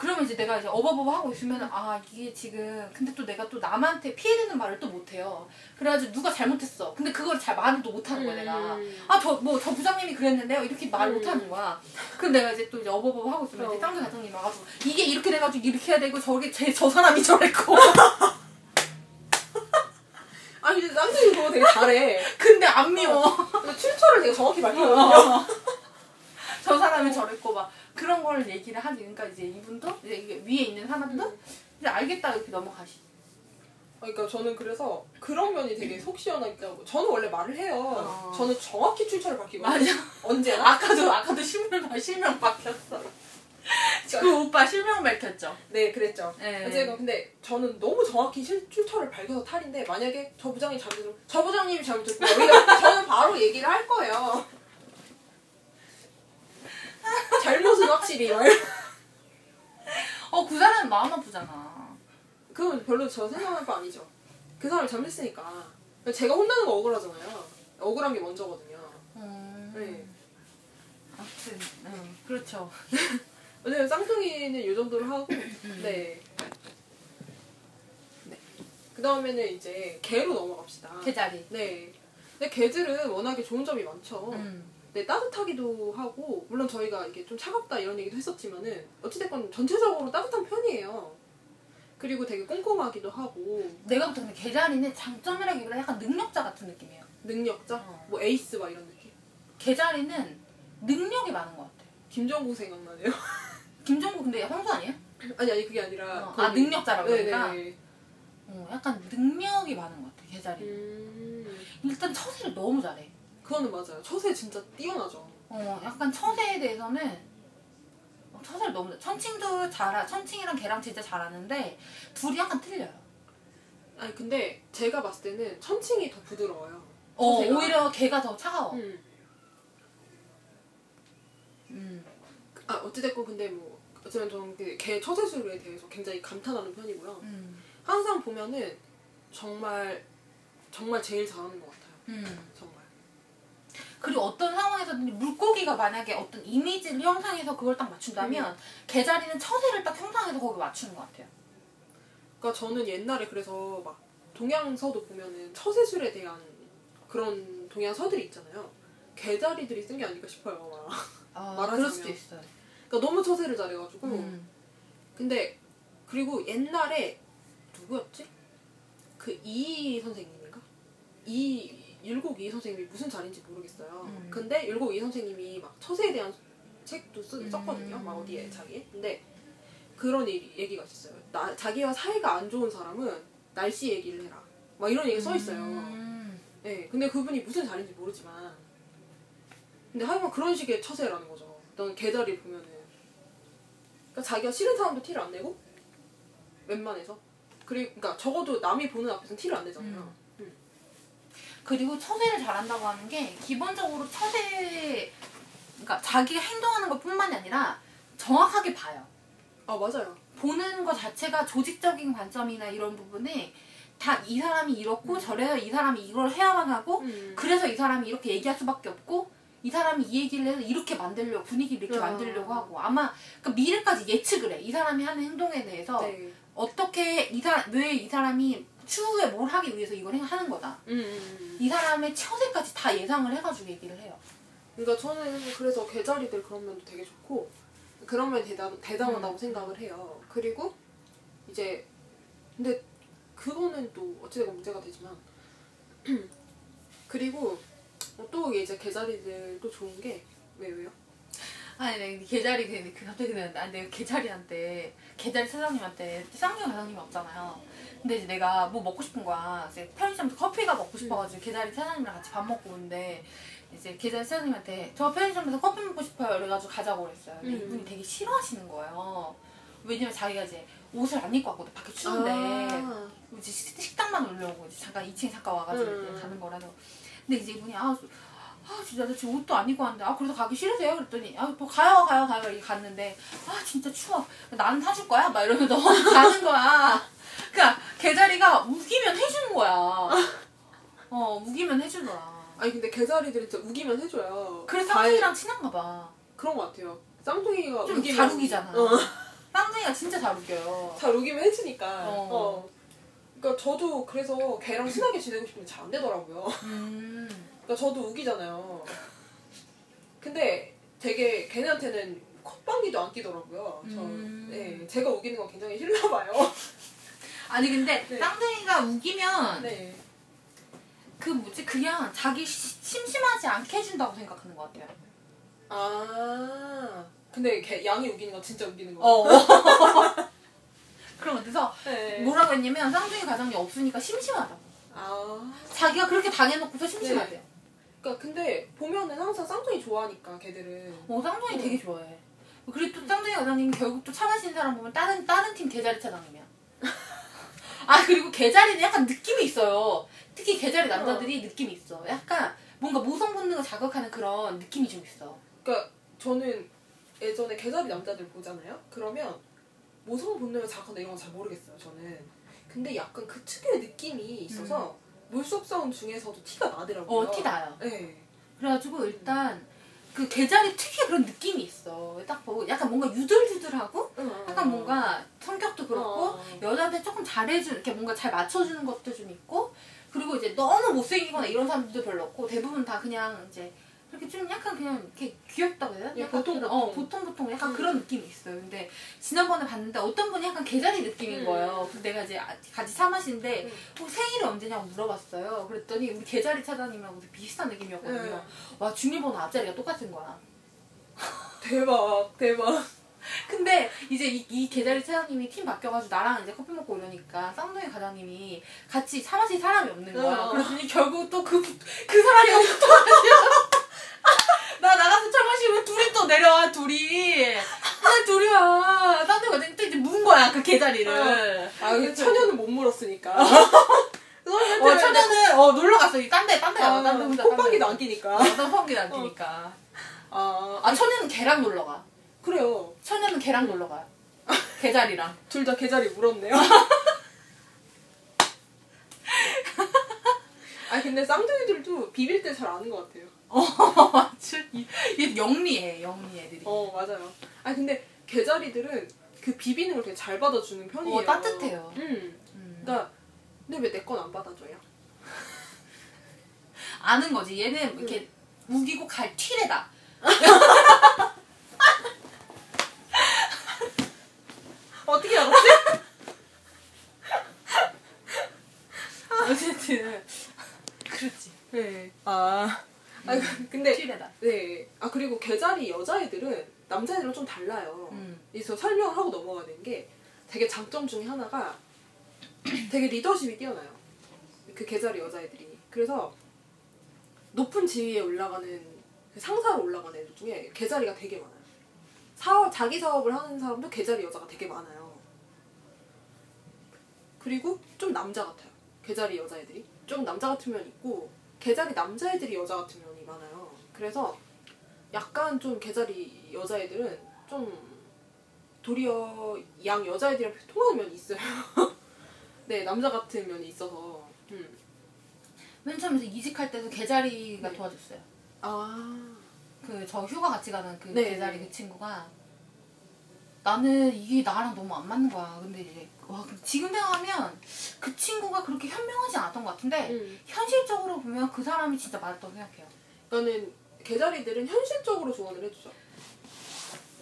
그러면 이제 내가 이제 어버버버 하고 있으면 아 이게 지금 근데 또 내가 또 남한테 피해되는 말을 또 못해요. 그래가지고 누가 잘못했어. 근데 그걸 잘 말을 또 못하는 거야 내가. 음. 아저 뭐 저 부장님이 그랬는데요 이렇게 말을 음. 못하는 거야. 그럼 내가 이제 또 이제 어버버버 하고 있으면 이제 어. 짱구 과장님 와가지고 이게 이렇게 돼가지고 이렇게 해야 되고 저게 제, 저 사람이 저랬고 아니 근데 쌍둥이 그거 되게 잘해 근데 안 미워. 근데 출처를 되게 정확히 밝히거든요 저 사람이 저랬고 막 그런 걸 얘기를 하지. 그러니까 이제 이분도 이제 위에 있는 사람도 이제 알겠다 이렇게 넘어가시. 그러니까 저는 그래서 그런 면이 되게 속 시원하다고 저는 원래 말을 해요 어. 저는 정확히 출처를 밝히거든요 맞아. 언제나 아까도 아까도 실명 실명 밝혔어. 그 오빠 실명 밝혔죠. 네 그랬죠 네. 제가 근데 저는 너무 정확히 실, 출처를 밝혀서 탈인데 만약에 저 부장이 잘못했으면 저 부장님이 잘못했고 저는 바로 얘기를 할 거예요 잘못은 확실히 말 어그 사람 마음 아프잖아. 그건 별로 저 생각할 거 아니죠 그 사람이 잘못했으니까 제가 혼나는 거 억울하잖아요 억울한 게 먼저거든요 음. 네. 아무튼 음, 그렇죠. 왜냐면 쌍둥이는 이 정도로 하고 음. 네. 네. 그 다음에는 이제 개로 넘어갑시다. 개자리. 네. 근데 개들은 워낙에 좋은 점이 많죠. 음. 네, 따뜻하기도 하고, 물론 저희가 이게 좀 차갑다 이런 얘기도 했었지만은, 어찌됐건 전체적으로 따뜻한 편이에요. 그리고 되게 꼼꼼하기도 하고, 내가 볼때 근데 개자리는 장점이라기보다 약간 능력자 같은 느낌이에요. 능력자? 어. 뭐 에이스 막 이런 느낌. 개자리는 능력이 많은 것 같아. 김정구 생각나네요. 김종국 근데 황소 아니에요? 아니, 아니, 그게 아니라. 어, 아, 능력자라고 그러니까? 네네. 어, 약간 능력이 많은 것 같아 개자리. 음, 일단 처세를 너무 잘해. 그거는 맞아요. 처세 진짜 뛰어나죠. 어, 약간 처세에 대해서는 어, 처세를 너무 잘- 천칭도 잘하. 천칭이랑 걔랑 진짜 잘하는데 둘이 약간 틀려요. 아니, 근데 제가 봤을 때는 천칭이 더 부드러워요. 어, 처세가. 오히려 걔가 더 차가워. 음. 음. 아 어찌됐건 근데 뭐 어쩌면 저는 그개 처세술에 대해서 굉장히 감탄하는 편이고요. 음. 항상 보면은 정말 정말 제일 잘하는 것 같아요. 음. 정말. 그리고 어떤 상황에서든 물고기가 만약에 어떤 이미지를 형성해서 그걸 딱 맞춘다면 개자리는 처세를 딱 형성해서 거기 맞추는 것 같아요. 그러니까 저는 옛날에 그래서 막 동양서도 보면은 처세술에 대한 그런 동양서들이 있잖아요. 개자리들이 쓴 게 아닐까 싶어요. 막. 아, 말하자면. 그럴 수도 있어요. 그러니까 너무 처세를 잘해가지고. 음. 근데 그리고 옛날에 누구였지? 그 이 선생님인가? 이 율곡 이 선생님이 무슨 자리인지 모르겠어요. 음. 근데 율곡 이 선생님이 막 처세에 대한 책도 쓰, 음. 썼거든요. 막 어디에 자기. 근데 그런 얘기, 얘기 가 있었어요. 나, 자기와 사이가 안 좋은 사람은 날씨 얘기를 해라. 막 이런 얘기 써 있어요. 음. 네, 근데 그분이 무슨 자리인지 모르지만. 근데 하여간 그런 식의 처세라는 거죠. 넌 개자리 보면은. 그러니까 자기가 싫은 사람도 티를 안 내고, 웬만해서. 그리고, 그러니까 적어도 남이 보는 앞에서는 티를 안 내잖아요. 음. 그리고 처세를 잘한다고 하는 게 기본적으로 처세 그러니까 자기가 행동하는 것뿐만이 아니라 정확하게 봐요. 아, 맞아요. 보는 것 자체가 조직적인 관점이나 이런 부분에 다 이 사람이 이렇고 저래서 이 사람이 이걸 해야만 하고 음. 그래서 이 사람이 이렇게 얘기할 수밖에 없고 이 사람이 이 얘기를 해서 이렇게 만들려고 분위기를 이렇게 아. 만들려고 하고 아마 그 미래까지 예측을 해. 이 사람이 하는 행동에 대해서 네. 어떻게 이 사람 왜이 사람이 추후에 뭘 하기 위해서 이걸 행- 하는 거다. 음, 음, 음. 이 사람의 처세까지 다 예상을 해가지고 얘기를 해요. 그러니까 저는 그래서 개자리들 그런 면도 되게 좋고, 그런 면이 대단, 대단하다고 음. 생각을 해요. 그리고, 이제, 근데, 그거는 또 어찌되건 문제가 되지만, 그리고, 또 이제 개자리들도 좋은 게, 왜, 왜요? 아니, 내 계자리 그그 갑자기 내가 계자리한테 계자리 사장님한테 쌍용 사장님이 없잖아요. 근데 이제 내가 뭐 먹고 싶은 거야. 이제 편의점에서 커피가 먹고 싶어가지고 계자리 사장님이랑 같이 밥 먹고 오는데 이제 계자리 사장님한테 저 편의점에서 커피 먹고 싶어요. 그래가지고 가자고 그랬어요. 근데 음. 이분이 되게 싫어하시는 거예요. 왜냐면 자기가 이제 옷을 안 입고 왔거든. 밖에 추운데. 아, 이제 식- 식당만 오려고 이제 잠깐 2층에 잠깐 와가지고 음. 가는 거라서 근데 이제 이분이 아, 소- 아아 진짜 나 지금 옷도 안 입고 왔는데 아 그래도 가기 싫으세요? 그랬더니 아 뭐 가요 가요 가요 이렇게 갔는데 아 진짜 추워 나는 사줄 거야? 막 이러면서 가는 거야 그니까 개자리가 우기면 해주는 거야 어 우기면 해주더라 아니 근데 개자리들이 진짜 우기면 해줘요. 그래서 잘- 쌍둥이랑 친한가 봐 그런 것 같아요. 쌍둥이가 좀 우기면 잘 우기잖아 어. 쌍둥이가 진짜 잘 우겨요 잘 우기면 해주니까. 어. 어. 그러니까 저도 그래서 걔랑 친하게 지내고 싶은데 잘 안 되더라고요. 음 그러니까 저도 우기잖아요. 근데 되게 걔네한테는 콧방귀도 안 끼더라고요. 저, 음. 네, 제가 우기는 건 굉장히 싫나 봐요. 아니 근데 네. 쌍둥이가 우기면 네. 그 뭐지 그냥 자기 시- 심심하지 않게 해준다고 생각하는 것 같아요 아. 근데 걔 양이 우기는 건 진짜 우기는 거. 어 그런 것 같아서 네. 뭐라고 했냐면 쌍둥이 가정이 없으니까 심심하다고 아. 자기가 그렇게 당해놓고서 심심하대요 그러니까 근데 보면은 항상 쌍둥이 좋아하니까 걔들은. 어 쌍둥이 어. 되게 좋아해 그리고 또 쌍둥이 과장님 결국 또차 마시는 사람 보면 다른 다른 팀 개자리 차장님이야 아 그리고 개자리는 약간 느낌이 있어요 특히 개자리 남자들이 느낌이 있어 약간 뭔가 모성 본능을 자극하는 그런 느낌이 좀 있어 그러니까 저는 예전에 개자리 남자들 보잖아요. 그러면 모성 본능을 자극하는 이런 건 잘 모르겠어요. 저는. 근데 약간 그 특유의 느낌이 있어서 물속 싸움 중에서도 티가 나더라고요. 어 티 나요 네. 그래가지고 일단 그 개자리 특유의 그런 느낌이 있어 딱 보고 약간 뭔가 유들유들하고 약간 뭔가 성격도 그렇고 어. 여자한테 조금 잘해주는 이렇게 뭔가 잘 맞춰주는 것도 좀 있고 그리고 이제 너무 못생기거나 이런 사람들도 별로 없고 대부분 다 그냥 이제 그렇게 좀 약간 그냥 이렇게 귀엽다고 해야 되나? 예, 보통, 그런-. 어 보통 보통 약간 음. 그런 느낌이 있어요. 근데 지난번에 봤는데 어떤 분이 약간 개자리 느낌인 음. 거예요. 내가 이제 아- 같이 사 마시는데 음. 어, 생일이 언제냐고 물어봤어요. 그랬더니 우리 개자리 차장님하고 비슷한 느낌이었거든요. 와 중일번호 앞자리가 똑같은 거야. 대박, 대박. 근데 이제 이, 이 계자리 차장님이 팀 바뀌어가지고 나랑 이제 커피 먹고 이러니까 쌍둥이 과장님이 같이 차 마실 사람이 없는 거야. 어. 그랬더니 결국 또 그 그 사람이 여기서 또 마셔. 나 나가서 차 마시면 둘이 또 내려와 둘이. 아 둘이 와. 쌍둥이 과장님 또 이제 문 거야 그 계자리를. 아, 근데 천연은 못 물었으니까. 어 천연은 어 놀러 갔어. 딴데 딴데 가봐. 아, 딴데 혼자. 콧방귀도 안 끼니까. 딴 콧방귀도 안 끼니까. 아, 아 천연은 걔랑 놀러 가. 그래요. 천연은 걔랑 놀러 가요. 계자리랑. 둘 다 개자리 물었네요. 아 근데 쌍둥이들도 비빌 때 잘 아는 것 같아요. 어, 이, 이 영리해, 영리 애들이. 어 맞아요. 아 근데 개자리들은 그 비비는 걸 되게 잘 받아주는 편이에요. 어, 따뜻해요. 음. 음. 그러니까 근데 왜 내 건 안 받아줘요? 아는 거지. 얘는 이렇게 우기고 갈 튀레다. 어떻게 알았지? 어쨌든 그렇지. 네. 아. 아 근데 튀레다. 네. 아 그리고 개자리 여자애들은 남자애들은 좀 달라요. 음. 그래서 설명을 하고 넘어가야 되는 게 되게 장점 중에 하나가 되게 리더십이 뛰어나요. 그 개자리 여자애들이. 그래서 높은 지위에 올라가는 그 상사로 올라가는 애들 중에 개자리가 되게 많아요. 사업, 자기 사업을 하는 사람도 개자리 여자가 되게 많아요. 그리고 좀 남자 같아요. 개자리 여자애들이. 좀 남자 같은 면이 있고 개자리 남자애들이 여자 같은 면이 많아요. 그래서 약간 좀 개자리 여자애들은 좀 도리어 양 여자애들이랑 통하는 면이 있어요. 네, 남자 같은 면이 있어서. 음. 맨 처음에 이직할 때도 개자리가 네. 도와줬어요. 아. 그 저 휴가 같이 가는 그 네. 개자리 그 친구가 나는 이게 나랑 너무 안 맞는 거야. 근데 이제 와 지금 생각하면 그 친구가 그렇게 현명하지 않았던 것 같은데 음. 현실적으로 보면 그 사람이 진짜 맞았다고 생각해요. 그러니까는 개자리들은 현실적으로 조언을 해주죠.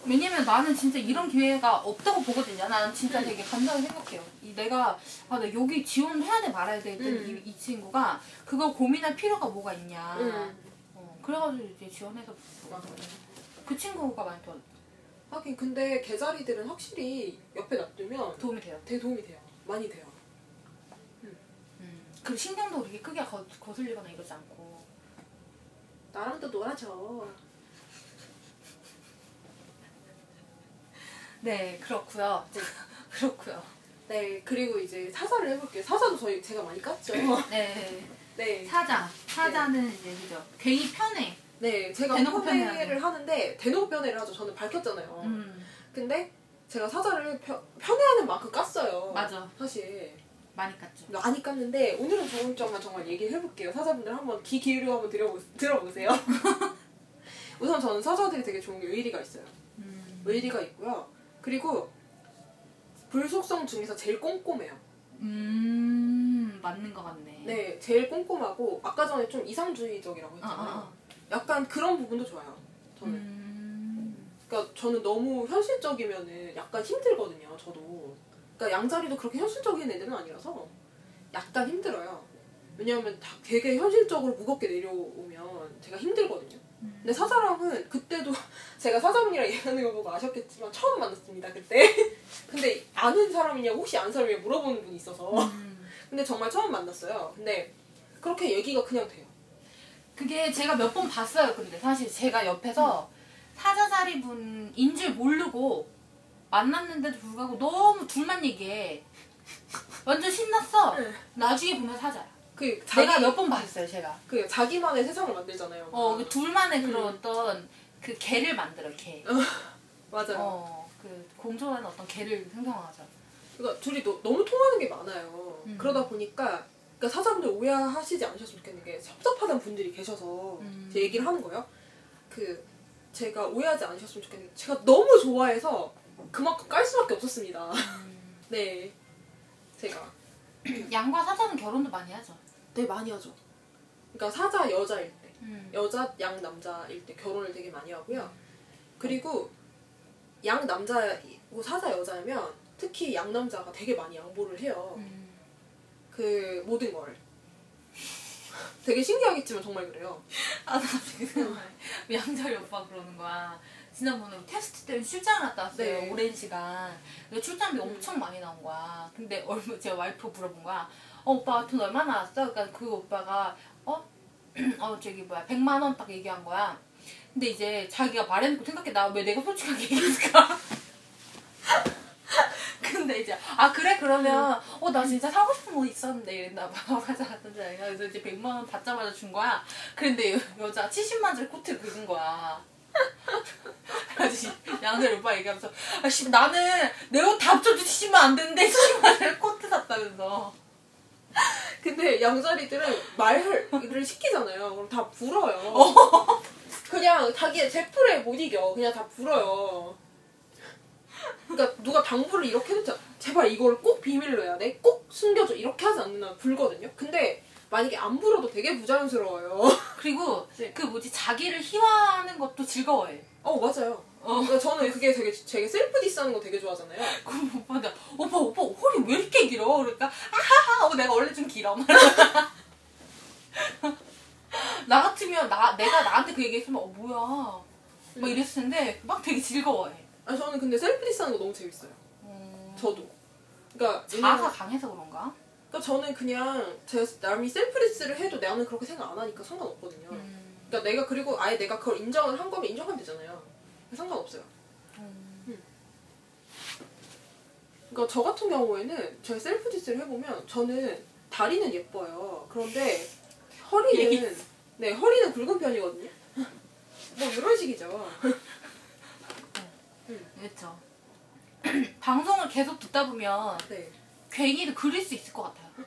왜냐면 나는 진짜 이런 기회가 없다고 보거든요. 나는 진짜 되게 감사하게 생각해요. 이 내가 아, 나 여기 지원해야 돼 말아야 돼 했더니 음. 이, 이 친구가 그걸 고민할 필요가 뭐가 있냐. 음. 어, 그래가지고 이제 지원해서 그 친구가 많이 더 하긴 근데 개자리들은 확실히 옆에 놔두면 도움이 돼요. 되게 도움이 돼요. 많이 돼요. 음. 그리고 신경도 그렇게 크게 거, 거슬리거나 이러지 않고. 나랑도 놀아줘. 네, 그렇고요. 이제 그렇고요. 네, 그리고 이제 사사를 해볼게요. 사사도 저희 제가 많이 깠죠. 네, 네. 사자. 사자는 이제 그죠. 괜히 편해. 네, 제가 대놓고 편애를 편애하네. 하는데 대놓고 편애를 하죠. 저는 밝혔잖아요. 음 근데 제가 사자를 펴- 편애하는 만큼 깠어요. 맞아 사실 많이 깠죠. 많이 깠는데 오늘은 좋은 점만 정말 얘기를 해볼게요. 사자분들 한번 귀 기울여 한번 들어보, 들어보세요. 우선 저는 사자들이 되게 좋은 게 의리가 있어요. 음. 의리가 있고요. 그리고 불속성 중에서 제일 꼼꼼해요. 음 맞는 것 같네. 네, 제일 꼼꼼하고 아까 전에 좀 이상주의적이라고 아, 했잖아요. 아, 아. 약간 그런 부분도 좋아요. 저는. 음. 그러니까 저는 너무 현실적이면은 약간 힘들거든요. 저도. 그러니까 양자리도 그렇게 현실적인 애들은 아니라서 약간 힘들어요. 왜냐하면 다 되게 현실적으로 무겁게 내려오면 제가 힘들거든요. 근데 사자랑은 그때도 제가 사자분이랑 얘기하는 거 보고 아셨겠지만 처음 만났습니다 그때. 근데 아는 사람이냐고 혹시 아는 사람이냐 물어보는 분이 있어서. 음. 근데 정말 처음 만났어요. 근데 그렇게 얘기가 그냥 돼요. 그게 제가 몇 번 봤어요. 근데 사실 제가 옆에서 사자자리 분인 줄 모르고 만났는데도 불구하고 너무 둘만 얘기해. 완전 신났어. 네. 나중에 보면 사자야. 그 내가 몇 번 봤어요, 제가. 그 자기만의 세상을 만들잖아요. 어, 그 둘만의 음. 그런 어떤 그 개를 만들어, 개. 맞아요. 어, 그 공존하는 어떤 개를 생성하죠. 그러니까 둘이 너, 너무 통하는 게 많아요. 음. 그러다 보니까 그러니까 사자분들 오해하시지 않으셨으면 좋겠는 게 섭섭하다는 분들이 계셔서 음. 제 얘기를 하는 거예요. 그 제가 오해하지 않으셨으면 좋겠는 게 제가 너무 좋아해서 그만큼 깔 수밖에 없었습니다. 네, 제가 양과 사자는 결혼도 많이 하죠. 되게 많이 하죠. 그러니까 사자 여자일 때, 음. 여자 양 남자일 때 결혼을 되게 많이 하고요. 그리고 양 남자고 사자 여자면 특히 양 남자가 되게 많이 양보를 해요. 음. 그 모든 걸. 되게 신기하겠지만 정말 그래요. 아, 나 생각나네. 양자리 오빠 그러는 거야. 지난번에 테스트 때문에 출장을 갔다 왔어요. 네. 오랜 시간. 근데 출장비 엄청 많이 나온 거야. 근데 얼마, 제가 와이프 물어본 거야. 어, 오빠 돈 얼마 나왔어? 그러니까 그 오빠가, 어? 어, 저기 뭐야, 100만 원 딱 얘기한 거야. 근데 이제 자기가 말해놓고 생각해. 나 왜 내가 솔직하게 얘기했을까? 근데 이제 아 그래 그러면 어 나 진짜 사고 싶은 거 있었는데 이랬나 봐 줄 알고 그래서 이제 100만 원 받자마자 준 거야 근데 여- 여자 70만 원짜리 코트를 긁은 거야 그래서 양들 오빠 얘기하면서 아씨 나는 내 옷 다 합쳐도 70만 안 되는데 70만 원짜리 코트 샀다 그래서 근데 양자리들은 말을 시키잖아요. 그럼 다 불어요. 그냥 자기 제풀에 못 이겨. 그냥 다 불어요. 그러니까 누가 당부를 이렇게 해도 제발 이걸 꼭 비밀로 해야 돼. 꼭 숨겨줘. 이렇게 하지 않는 한 불거든요. 근데 만약에 안 불어도 되게 부자연스러워요. 그리고 네. 그 뭐지 자기를 희화하는 것도 즐거워해 어 맞아요. 그러니까 저는 그게 되게 되게 self diss하는 거 되게 좋아하잖아요. 그럼 오빠한테 오빠 오빠 허리 왜 이렇게 길어? 그러니까 아하하 어, 내가 원래 좀 길어 나 같으면 나 내가 나한테 그 얘기했으면 어 뭐야 막 이랬을 텐데 막 되게 즐거워해 아 저는 근데 self diss 하는 거 너무 재밌어요. 음, 저도. 그러니까 자아가 강해서 그런가? 그러니까 저는 그냥 제가 남이 self diss를 해도 나는 그렇게 생각 안 하니까 상관없거든요. 음, 그러니까 내가 그리고 아예 내가 그걸 인정을 한 거면 인정하면 되잖아요. 상관없어요. 음. 그러니까 저 같은 경우에는 제가 self diss를 해보면 저는 다리는 예뻐요. 그런데 허리는 네 허리는 굵은 편이거든요. 뭐 이런 식이죠. 그렇죠 방송을 계속 듣다 보면 네. 괜히도 그릴 수 있을 것 같아요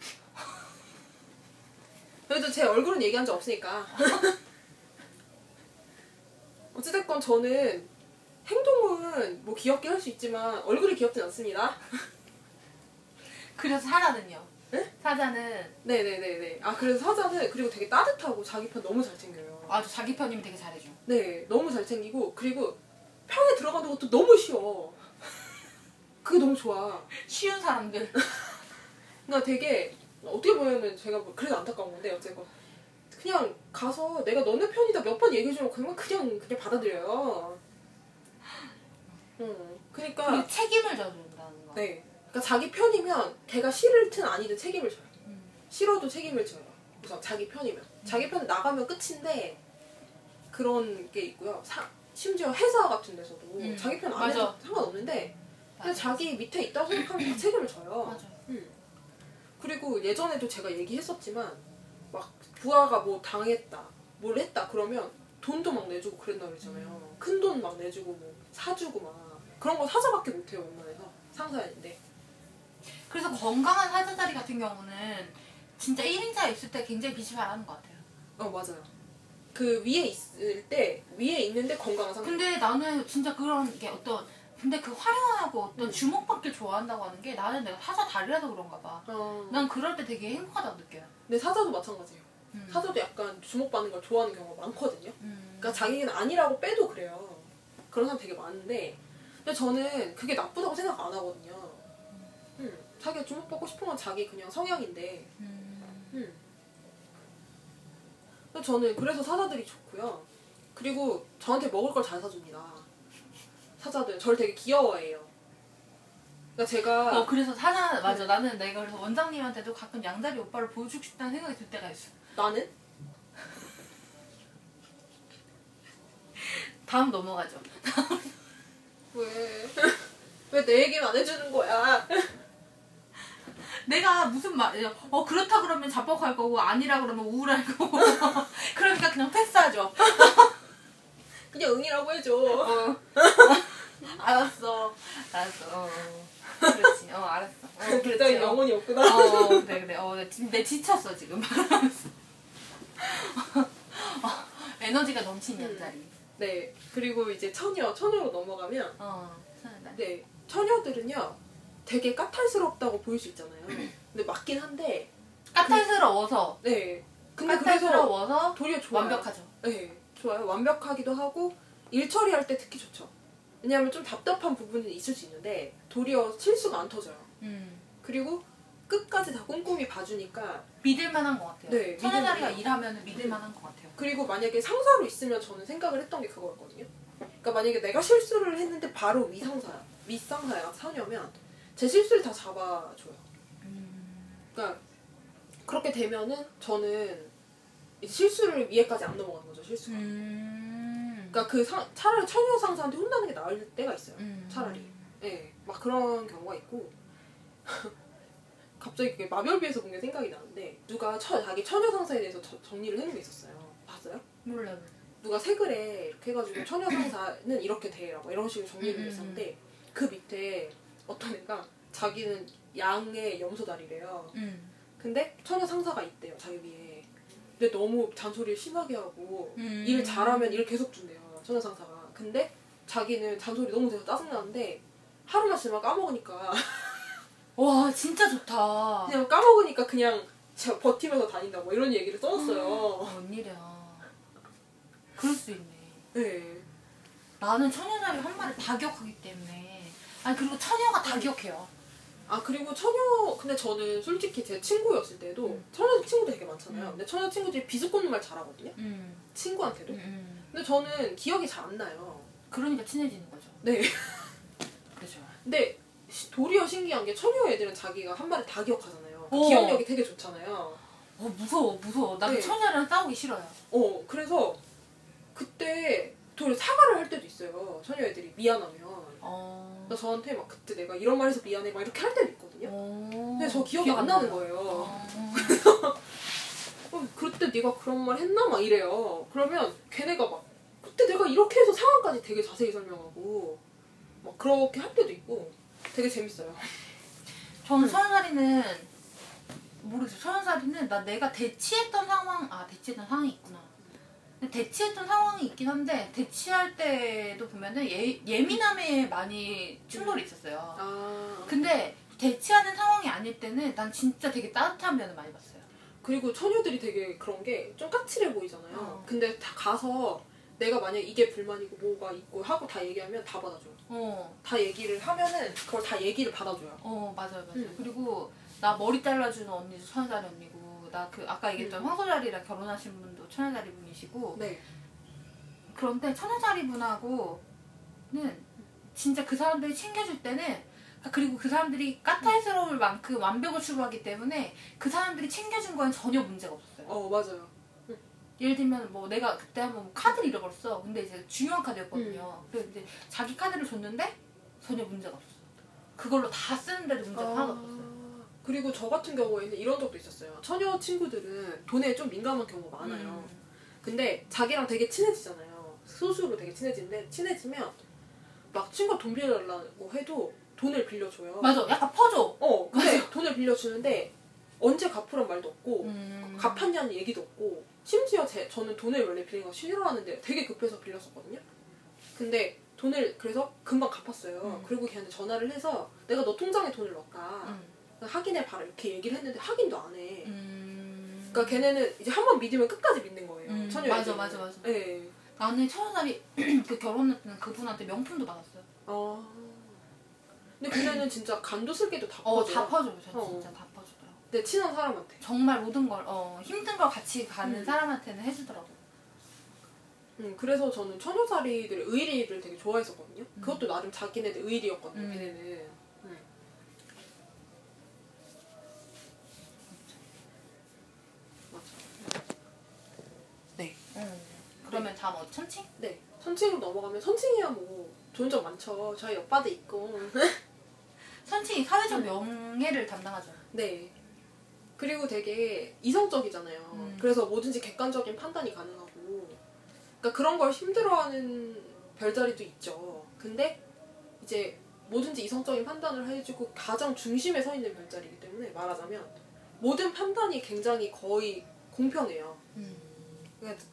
그래도 제 얼굴은 얘기한 적 없으니까. 어찌됐건 저는 행동은 뭐 귀엽게 할 수 있지만 얼굴이 귀엽진 않습니다. 그래서 사자는요 네? 사자는 네네네네. 아 그래서 사자는 그리고 되게 따뜻하고 자기 편 너무 잘 챙겨요. 아주 자기 편이면 되게 잘해줘 네, 너무 잘 챙기고 그리고 편에 들어가는 것도 너무 쉬워. 그게 너무 좋아. 쉬운 사람들 그러니까 되게 어떻게 보면은 제가 뭐 그래도 안타까운 건데 어쨌건 그냥 가서 내가 너네 편이다 몇 번 얘기해주면 그냥 그냥 그냥 받아들여요. 응. 그러니까 책임을 져준다는 거 네. 그러니까 자기 편이면 걔가 싫을든 아니든 책임을 져요. 음. 싫어도 책임을 져요. 우선 자기 편이면. 자기 편 나가면 끝인데 그런 게 있고요. 사- 심지어 회사 같은 데서도 음, 자기 편 안. 해도 상관없는데 그냥 맞아. 자기 밑에 있다고 생각하면 다 책임을 져요. 맞아 음. 그리고 예전에도 제가 얘기했었지만 막 부하가 뭐 당했다, 뭘 했다 그러면 돈도 막 내주고 그랬나 그러잖아요. 큰돈 막 내주고 뭐 사주고 막 그런 거 사자밖에 못해요 웬만해서 상사인데. 그래서 건강한 사자 자리 같은 경우는 진짜 1인자 있을 때 굉장히 빛이 발하는 것 같아요. 어 맞아요. 그 위에 있을 때 위에 있는데 건강한 상태. 근데 나는 진짜 그런 게 어떤 근데 그 화려하고 어떤 음. 주목받길 좋아한다고 하는 게 나는 내가 사자 다리라서 그런가 봐. 어. 난 그럴 때 되게 행복하다고 느껴요. 근데 사자도 마찬가지예요. 음. 사자도 약간 주목받는 걸 좋아하는 경우가 많거든요. 음. 그러니까 자기는 아니라고 빼도 그래요. 그런 사람 되게 많은데, 근데 저는 그게 나쁘다고 생각 안 하거든요. 음, 자기가 주목받고 싶은 건 자기 그냥 성향인데, 음. 저는 그래서 사자들이 좋고요. 그리고 저한테 먹을 걸 잘 사줍니다. 사자들 저를 되게 귀여워해요. 그러니까 제가 어 그래서 사자 맞아 나는 내가 그래서 원장님한테도 가끔 양다리 오빠를 보여주고 싶다는 생각이 들 때가 있어. 나는 다음 넘어가죠. 왜? 왜 내 얘기는 안 해주는 거야? 내가 무슨 말이야? 어 그렇다 그러면 자뻑할 거고 아니라 그러면 우울할 거고. 그러니까 그냥 패스하죠. 그냥 응이라고 해줘. 어. 알았어. 알았어. 어. 그렇지. 어 알았어. 어. 그랬더니 어. 영혼이 없구나. 어, 그래 그래. 어, 내, 지- 내 지쳤어 지금. 어, 에너지가 넘치는 음. 자리. 네. 그리고 이제 처녀, 처녀로 넘어가면, 어, 천연달. 네. 처녀들은요, 되게 까탈스럽다고 보일 수 있잖아요. 근데 맞긴 한데, 까탈스러워서. 네. 근데 그래서 까탈스러워서 도리어 좋아요. 완벽하죠. 네. 좋아요. 완벽하기도 하고, 일 처리할 때 특히 좋죠. 왜냐하면 좀 답답한 부분이 있을 수 있는데, 도리어 실수가 안 터져요. 음. 그리고 끝까지 다 꼼꼼히 봐주니까, 믿을만한 것 같아요. 네, 믿을만해요. 일하면 믿을만한 것 같아요. 그리고 만약에 상사로 있으면 저는 생각을 했던 게 그거였거든요. 그러니까 만약에 내가 실수를 했는데 바로 위상사야, 윗상사야, 사녀면 제 실수를 다 잡아줘요. 음. 그러니까 그렇게 되면은 저는 실수를 위에까지 안 넘어가는 거죠, 실수가. 음. 그러니까 그 상, 차라리 처녀 상사한테 혼나는 게 나을 때가 있어요. 음. 차라리. 예, 막 그런 경우가 있고. 갑자기 그게 마별비에서 본 게 생각이 나는데 누가 처, 자기 처녀 상사에 대해서 저- 정리를 해놓은 게 있었어요. 봤어요? 몰라. 누가 새 글에 이렇게 해가지고 처녀 상사는 이렇게 돼라고 이런 식으로 정리를 했었는데 그 밑에 어떤 애가 자기는 양의 염소다리래요. 음. 근데 처녀 상사가 있대요 자기 위에. 근데 너무 잔소리를 심하게 하고 음. 일 잘하면 일 계속 준대요 처녀 상사가. 근데 자기는 잔소리 너무 돼서 짜증나는데 하루만 지나면 까먹으니까 와 진짜 좋다. 그냥 까먹으니까 그냥 버티면서 다닌다 뭐 이런 얘기를 써놨어요. 어, 웬일이야. 그럴 수 있네. 네. 나는 처녀자리 한 마리 다 기억하기 때문에. 아니 그리고 처녀가 다 기억해요. 아 그리고 처녀 근데 저는 솔직히 제 친구였을 때도 음. 처녀 친구들 되게 많잖아요. 음. 근데 처녀 친구들이 비스꽂는 말 잘하거든요. 음. 친구한테도. 음, 음. 근데 저는 기억이 잘 안 나요. 그러니까 친해지는 거죠. 네. 그죠. 근데 시- 도리어 신기한 게 처녀 애들은 자기가 한 마리 다 기억하잖아요. 어. 기억력이 되게 좋잖아요. 어 무서워 무서워. 나그 네. 처녀랑 싸우기 싫어요. 어 그래서 그때 도리어 사과를 할 때도 있어요. 처녀 애들이 미안하면. 어. 그래서 저한테 막 그때 내가 이런 말 해서 미안해 막 이렇게 할 때도 있거든요. 어. 근데 저 기억이 기억 안 나는. 거예요. 어. 어, 그때 네가 그런 말 했나? 막 이래요. 그러면 걔네가 막 그때 내가 이렇게 해서 상황까지 되게 자세히 설명하고 막 그렇게 할 때도 있고 되게 재밌어요. 저는 음. 서연살이는 모르겠어요. 서연살이는 나 내가 대치했던 상황 아 대치했던 상황이 있구나. 대치했던 상황이 있긴 한데 대치할 때도 보면은 예, 예민함에 많이 충돌이 있었어요. 아 근데 대치하는 상황이 아닐 때는 난 진짜 되게 따뜻한 면을 많이 봤어요. 그리고 처녀들이 되게 그런 게 좀 까칠해 보이잖아요. 어. 근데 다 가서 내가 만약 이게 불만이고 뭐가 있고 하고 다 얘기하면 다 받아줘요. 어, 다 얘기를 하면은 그걸 다 얘기를 받아줘요. 어 맞아요, 맞아요. 음. 그리고 나 머리 잘라주는 언니도 천연자리 언니고 나 그 아까 얘기했던 음. 황소자리랑 결혼하신 분도 천연자리 분이시고 네. 그런데 천연자리 분하고는 진짜 그 사람들이 챙겨줄 때는 그리고 그 사람들이 까탈스러울 만큼 완벽을 추구하기 때문에 그 사람들이 챙겨준 건 전혀 문제가 없었어요. 어 맞아요. 예를 들면 뭐 내가 그때 한번 카드를 잃어버렸어. 근데 이제 중요한 카드였거든요. 음. 그래서 이제 자기 카드를 줬는데 전혀 문제가 없었어. 그걸로 다 쓰는데도 문제가 하나도 없었어요. 그리고 저 같은 경우에는 이런 적도 있었어요. 처녀 친구들은 돈에 좀 민감한 경우가 많아요. 음. 근데 자기랑 되게 친해지잖아요. 스스로 되게 친해지는데 친해지면 막 친구가 돈 빌려달라고 해도 돈을 빌려줘요. 맞아. 약간 퍼줘. 어, 근데 돈을 빌려주는데 언제 갚으란 말도 없고 음. 갚았냐는 얘기도 없고 심지어 제, 저는 돈을 원래 빌리는 거 싫어하는데 되게 급해서 빌렸었거든요. 근데 돈을 그래서 금방 갚았어요. 음. 그리고 걔한테 전화를 해서 내가 너 통장에 돈을 넣었다. 음. 확인해 봐라 이렇게 얘기를 했는데 확인도 안 해. 음. 그러니까 걔네는 이제 한 번 믿으면 끝까지 믿는 거예요. 음, 맞아, 애들은. 맞아, 맞아. 네. 나는 천원짜리 그 결혼할 때는 그분한테 명품도 받았어요. 아. 근데 걔네는 진짜 간도 쓸게도 다 어, 퍼줘요. 다 퍼줘요. 저 어. 진짜 다 퍼주더라고. 내 친한 사람한테. 정말 모든 걸, 어, 힘든 걸 같이 가는 음. 사람한테는 해주더라고. 음, 그래서 저는 처녀자리들의 의리를 되게 좋아했었거든요. 음. 그것도 나름 자기네들 의리였거든요. 음. 걔네는. 음. 맞아. 네. 음. 그러면 다음 어, 천칭? 네. 선칭으로 넘어가면 선칭이야 뭐 좋은 점 많죠. 저희 오빠도 있고. 선칭이 사회적 명예를 담당하죠. 네. 그리고 되게 이성적이잖아요. 음. 그래서 뭐든지 객관적인 판단이 가능하고. 그러니까 그런 걸 힘들어하는 별자리도 있죠. 근데 이제 뭐든지 이성적인 판단을 해주고 가장 중심에 서 있는 별자리이기 때문에 말하자면 모든 판단이 굉장히 거의 공평해요. 음.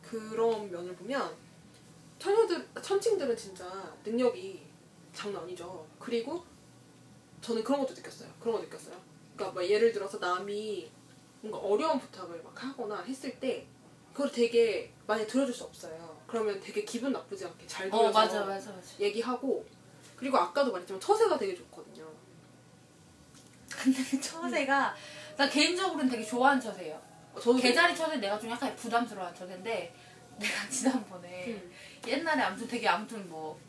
그런 면을 보면 처녀들, 천칭들은 진짜 능력이 장난 아니죠. 그리고 저는 그런 것도 느꼈어요. 그런 거 느꼈어요. 그러니까 막 예를 들어서 남이 뭔가 어려운 부탁을 막 하거나 했을 때 그걸 되게 많이 들어줄 수 없어요. 그러면 되게 기분 나쁘지 않게 잘 들어서 어, 맞아, 맞아, 맞아. 얘기하고 그리고 아까도 말했지만 처세가 되게 좋거든요. 근데 그 처세가, 나 개인적으로는 되게 좋아하는 처세예요. 어, 저도 개자리 처세 내가 좀 약간 부담스러운 처세인데, 내가 지난번에 음. 옛날에 아무튼 되게 아무튼 뭐,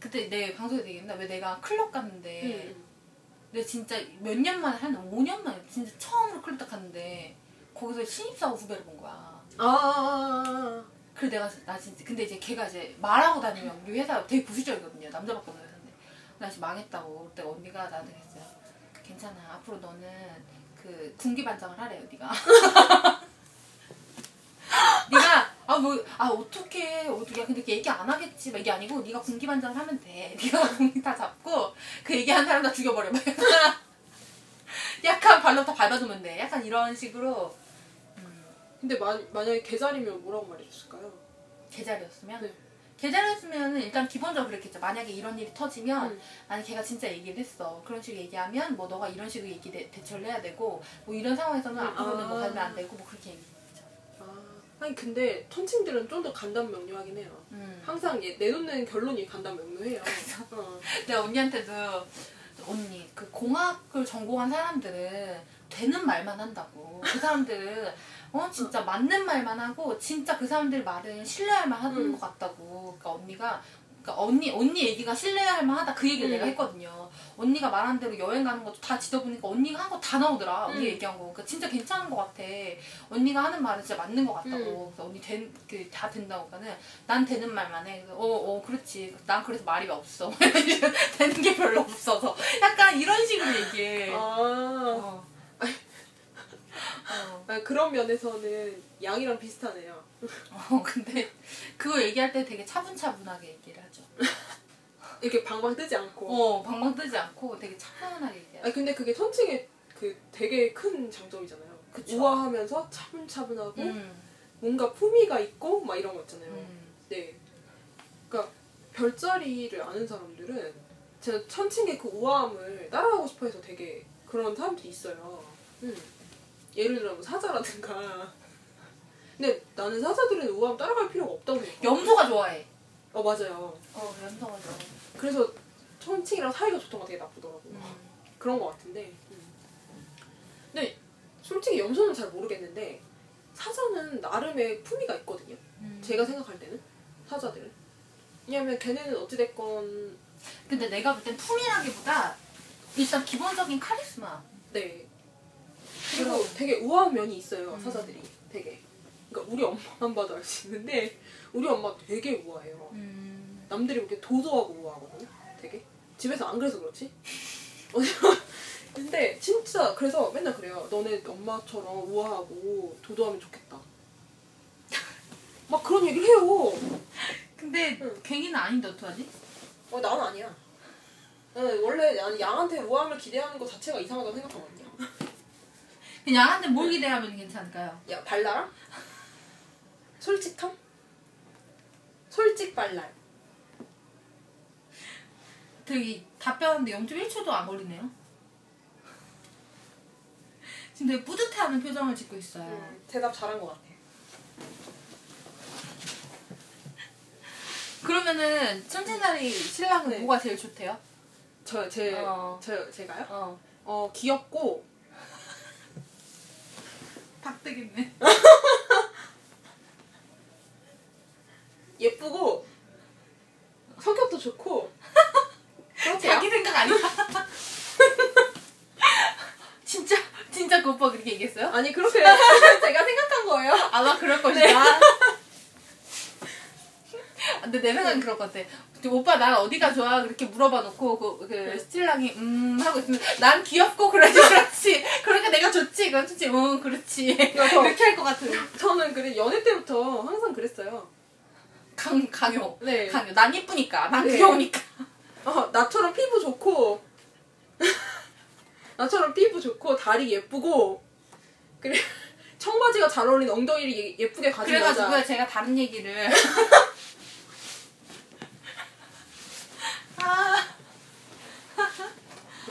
그때 내 방송에서 얘기했나? 왜 내가 클럽 갔는데, 음. 내가 진짜 몇 년 만에 한 5년 만에 진짜 처음으로 클럽 딱 갔는데 거기서 신입사원 후배를 본 거야. 아, 아, 아, 그래 내가 나 진짜 근데 이제 걔가 이제 말하고 다니면 우리 회사 되게 부수적이거든요. 남자밖에 없는 회사인데 나 지금 망했다고 그때 언니가 나한테 그랬어요. 괜찮아 앞으로 너는 그 군기 반장을 하래요 네가. 네가 아 뭐 아 어떻게 어떻게 근데 그 얘기 안 하겠지 막 이게 아니고 네가 군기 반장을 하면 돼. 네가 군기 다 잡고 그 얘기한 사람 다 죽여버려. 막 약간 발로 다 밟아두면 돼. 약간 이런 식으로 음, 근데 마, 만약에 개자리면 뭐라고 말해줬을까요? 개자리였으면 네. 개자리였으면 일단 기본적으로 그랬겠죠. 만약에 이런 일이 터지면 음. 아니 걔가 진짜 얘기를 했어. 그런 식으로 얘기하면 뭐 너가 이런 식으로 얘기 대, 대처를 해야 되고 뭐 이런 상황에서는 음, 앞으로는 뭐 아. 가면 안 되고 뭐 그렇게 얘기했죠. 아, 아니 근데 천칭들은 좀 더 간단 명료하긴 해요. 음. 항상 얘 내놓는 결론이 간단 명료해요. 어. 내가 언니한테도 언니 그 공학을 전공한 사람들은 되는 말만 한다고. 그 사람들은 어 진짜 맞는 말만 하고 진짜 그 사람들 말은 신뢰할 만하는 음. 것 같다고. 그러니까 언니가 그러니까 언니 언니 얘기가 신뢰할 만하다 그 얘기를 음. 내가 했거든요. 언니가 말한 대로 여행 가는 것도 다 지도 보니까 언니가 한 거 다 나오더라. 언니 음. 얘기한 거. 그러니까 진짜 괜찮은 것 같아. 언니가 하는 말은 진짜 맞는 것 같다고. 음. 그래서 언니 된, 그, 다 된다고. 그러니까는 난 되는 말만 해. 어, 어, 그렇지. 난 그래서 말이 없어. 되는 게 별로 없어서. 약간 이런 식으로 얘기해. 아, 어. 어. 아, 그런 면에서는 양이랑 비슷하네요. 어, 근데 그거 얘기할 때 되게 차분차분하게 얘기를 하죠. 이렇게 방방 뜨지 않고. 어, 방방 뜨지 않고 되게 차분하게. 아 근데 그게 천칭의 그 되게 큰 장점이잖아요. 그쵸. 우아하면서 차분차분하고 음, 뭔가 품위가 있고 막 이런 거 있잖아요. 음. 네. 그러니까 별자리를 아는 사람들은 제가 천칭의 그 우아함을 따라가고 싶어 해서 되게 그런 사람들이 있어요. 음. 예를 들어 뭐 사자라든가. 근데 나는 사자들은 우아함 따라갈 필요가 없다고 생각해. 염소가 좋아해. 어 맞아요. 어, 염소가 좋아해. 그래서 천칭이랑 사이가 좋던 거 되게 나쁘더라고. 음. 그런 거 같은데. 음. 근데 솔직히 염소는 잘 모르겠는데 사자는 나름의 품위가 있거든요. 음. 제가 생각할 때는 사자들은. 왜냐면 걔네는 어찌됐건 근데 내가 볼 땐 품이라기보다 일단 기본적인 카리스마. 네. 그리고. 되게 우아한 면이 있어요 음. 사자들이 되게. 그러니까 우리 엄마만 봐도 알 수 있는데 우리 엄마 되게 우아해요. 음. 남들이 보기에 도도하고 우아하거든요. 되게 집에서 안 그래서 그렇지. 근데 진짜 그래서 맨날 그래요. 너네 엄마처럼 우아하고 도도하면 좋겠다. 막 그런 얘기를 해요. 근데 응. 갱이는 아닌데 어떡하지? 어, 나는 아니야. 나는 원래 양한테 우아함을 기대하는 것 자체가 이상하다고 생각하거든요. 그냥 양한테 뭘 기대하면 괜찮을까요? 야, 발랄함? 솔직함? 솔직 발랄. 되게 답변하는데 0.1초도 안 걸리네요. 지금 되게 뿌듯해하는 표정을 짓고 있어요. 음, 대답 잘한 것 같아. 그러면은 천진살이 신랑은 네. 뭐가 제일 좋대요? 저, 제, 어. 저, 제가요? 어. 어, 귀엽고, 박대겠네. 예쁘고, 성격도 좋고. 자기 생각 아니야? 진짜 진짜 그 오빠 그렇게 얘기했어요? 아니, 그렇게 제가 생각한 거예요. 아마 그럴 것이다. 근데 내 생각엔 그럴 것 같아. 근데 오빠 나 어디가 좋아? 그렇게 물어봐 놓고 그, 그 신랑이 음 하고 있으면 난 귀엽고 그래야지 그렇지. 그러니까 내가 좋지. 그건 좋지. 응 그렇지. 그래서- 이렇게 할 것 같은. 저는 그래, 연애 때부터 항상 그랬어요. 강 강요. 네. 강요. 난 이쁘니까. 난 네. 귀여우니까. 어, 나처럼 피부 좋고, 나처럼 피부 좋고, 다리 예쁘고, 그래, 청바지가 잘 어울리는 엉덩이를 예- 예쁘게 가진 그래가지고 여자. 제가 다른 얘기를.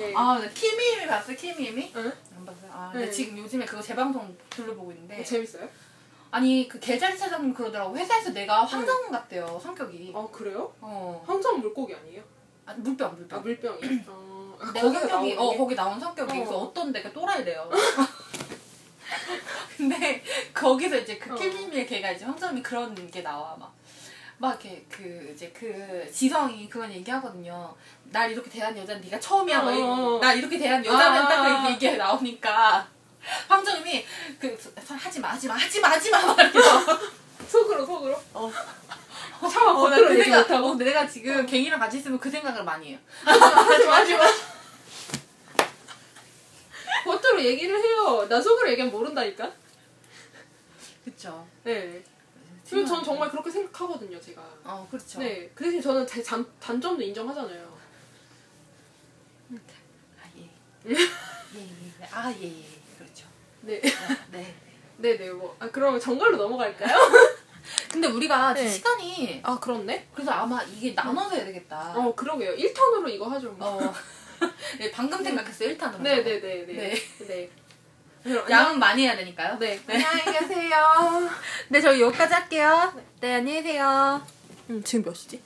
네. 아, 나 키미미 봤어? 키미미? 응? 안 봤어요. 아, 네. 근데 지금 요즘에 그거 재방송 둘러보고 있는데. 재밌어요? 아니 그 계자리 사장님 그러더라고 회사에서 내가 황정 같대요 성격이. 아, 그래요? 어. 황정 물고기 아니에요? 아, 물병 아, 물병. 물병이. 어, 아, 내 거기서 성격이 나오는 어 게? 거기 나온 성격이 어. 그래서 어떤데 그 또라이래요. 근데 거기서 이제 그 어. 킬미미의 걔가 이제 황정이 그런 게 나와 막. 막 이렇게 그 이제 그 지성이 그건 얘기하거든요. 날 이렇게 대한 여자는 네가 처음이야. 어, 어. 날 이렇게 대한 여자는 아, 딱 아, 그 얘기 나오니까 황정님이 그 하지 마 하지 마 하지 마 하지 마 나와. 속으로, 속으로. 어. 차마 어, 나그 얘기 생각, 못하고. 어, 내가 지금 갱이랑 같이 있으면 그 생각을 많이 해요. 하지 마, 하지 마. 겉으로 얘기를 해요. 나 속으로 얘기하면 모른다니까? 그쵸. 네. 그리고 전 정말 그렇게 생각하거든요, 제가. 어, 그렇죠. 네. 그 대신 저는 제 단, 단점도 인정하잖아요. 아, 예. 예, 예, 예. 아, 예, 예. 그렇죠. 네. 어, 네. 네 네, 뭐. 아, 그럼 정갈로 넘어갈까요? 근데 우리가 네. 시간이, 아, 그렇네? 그래서 아마 이게 나눠서 해야 되겠다. 어, 그러게요. 1턴으로 이거 하죠, 뭐. 어. 네, 방금 생각했어요, 1탄으로. 네네네네. 네. 네. 양은 많이 해야 되니까요. 네. 안녕히 계세요. 네, 저희 여기까지 할게요. 네, 안녕히 계세요. 음, 지금 몇 시지?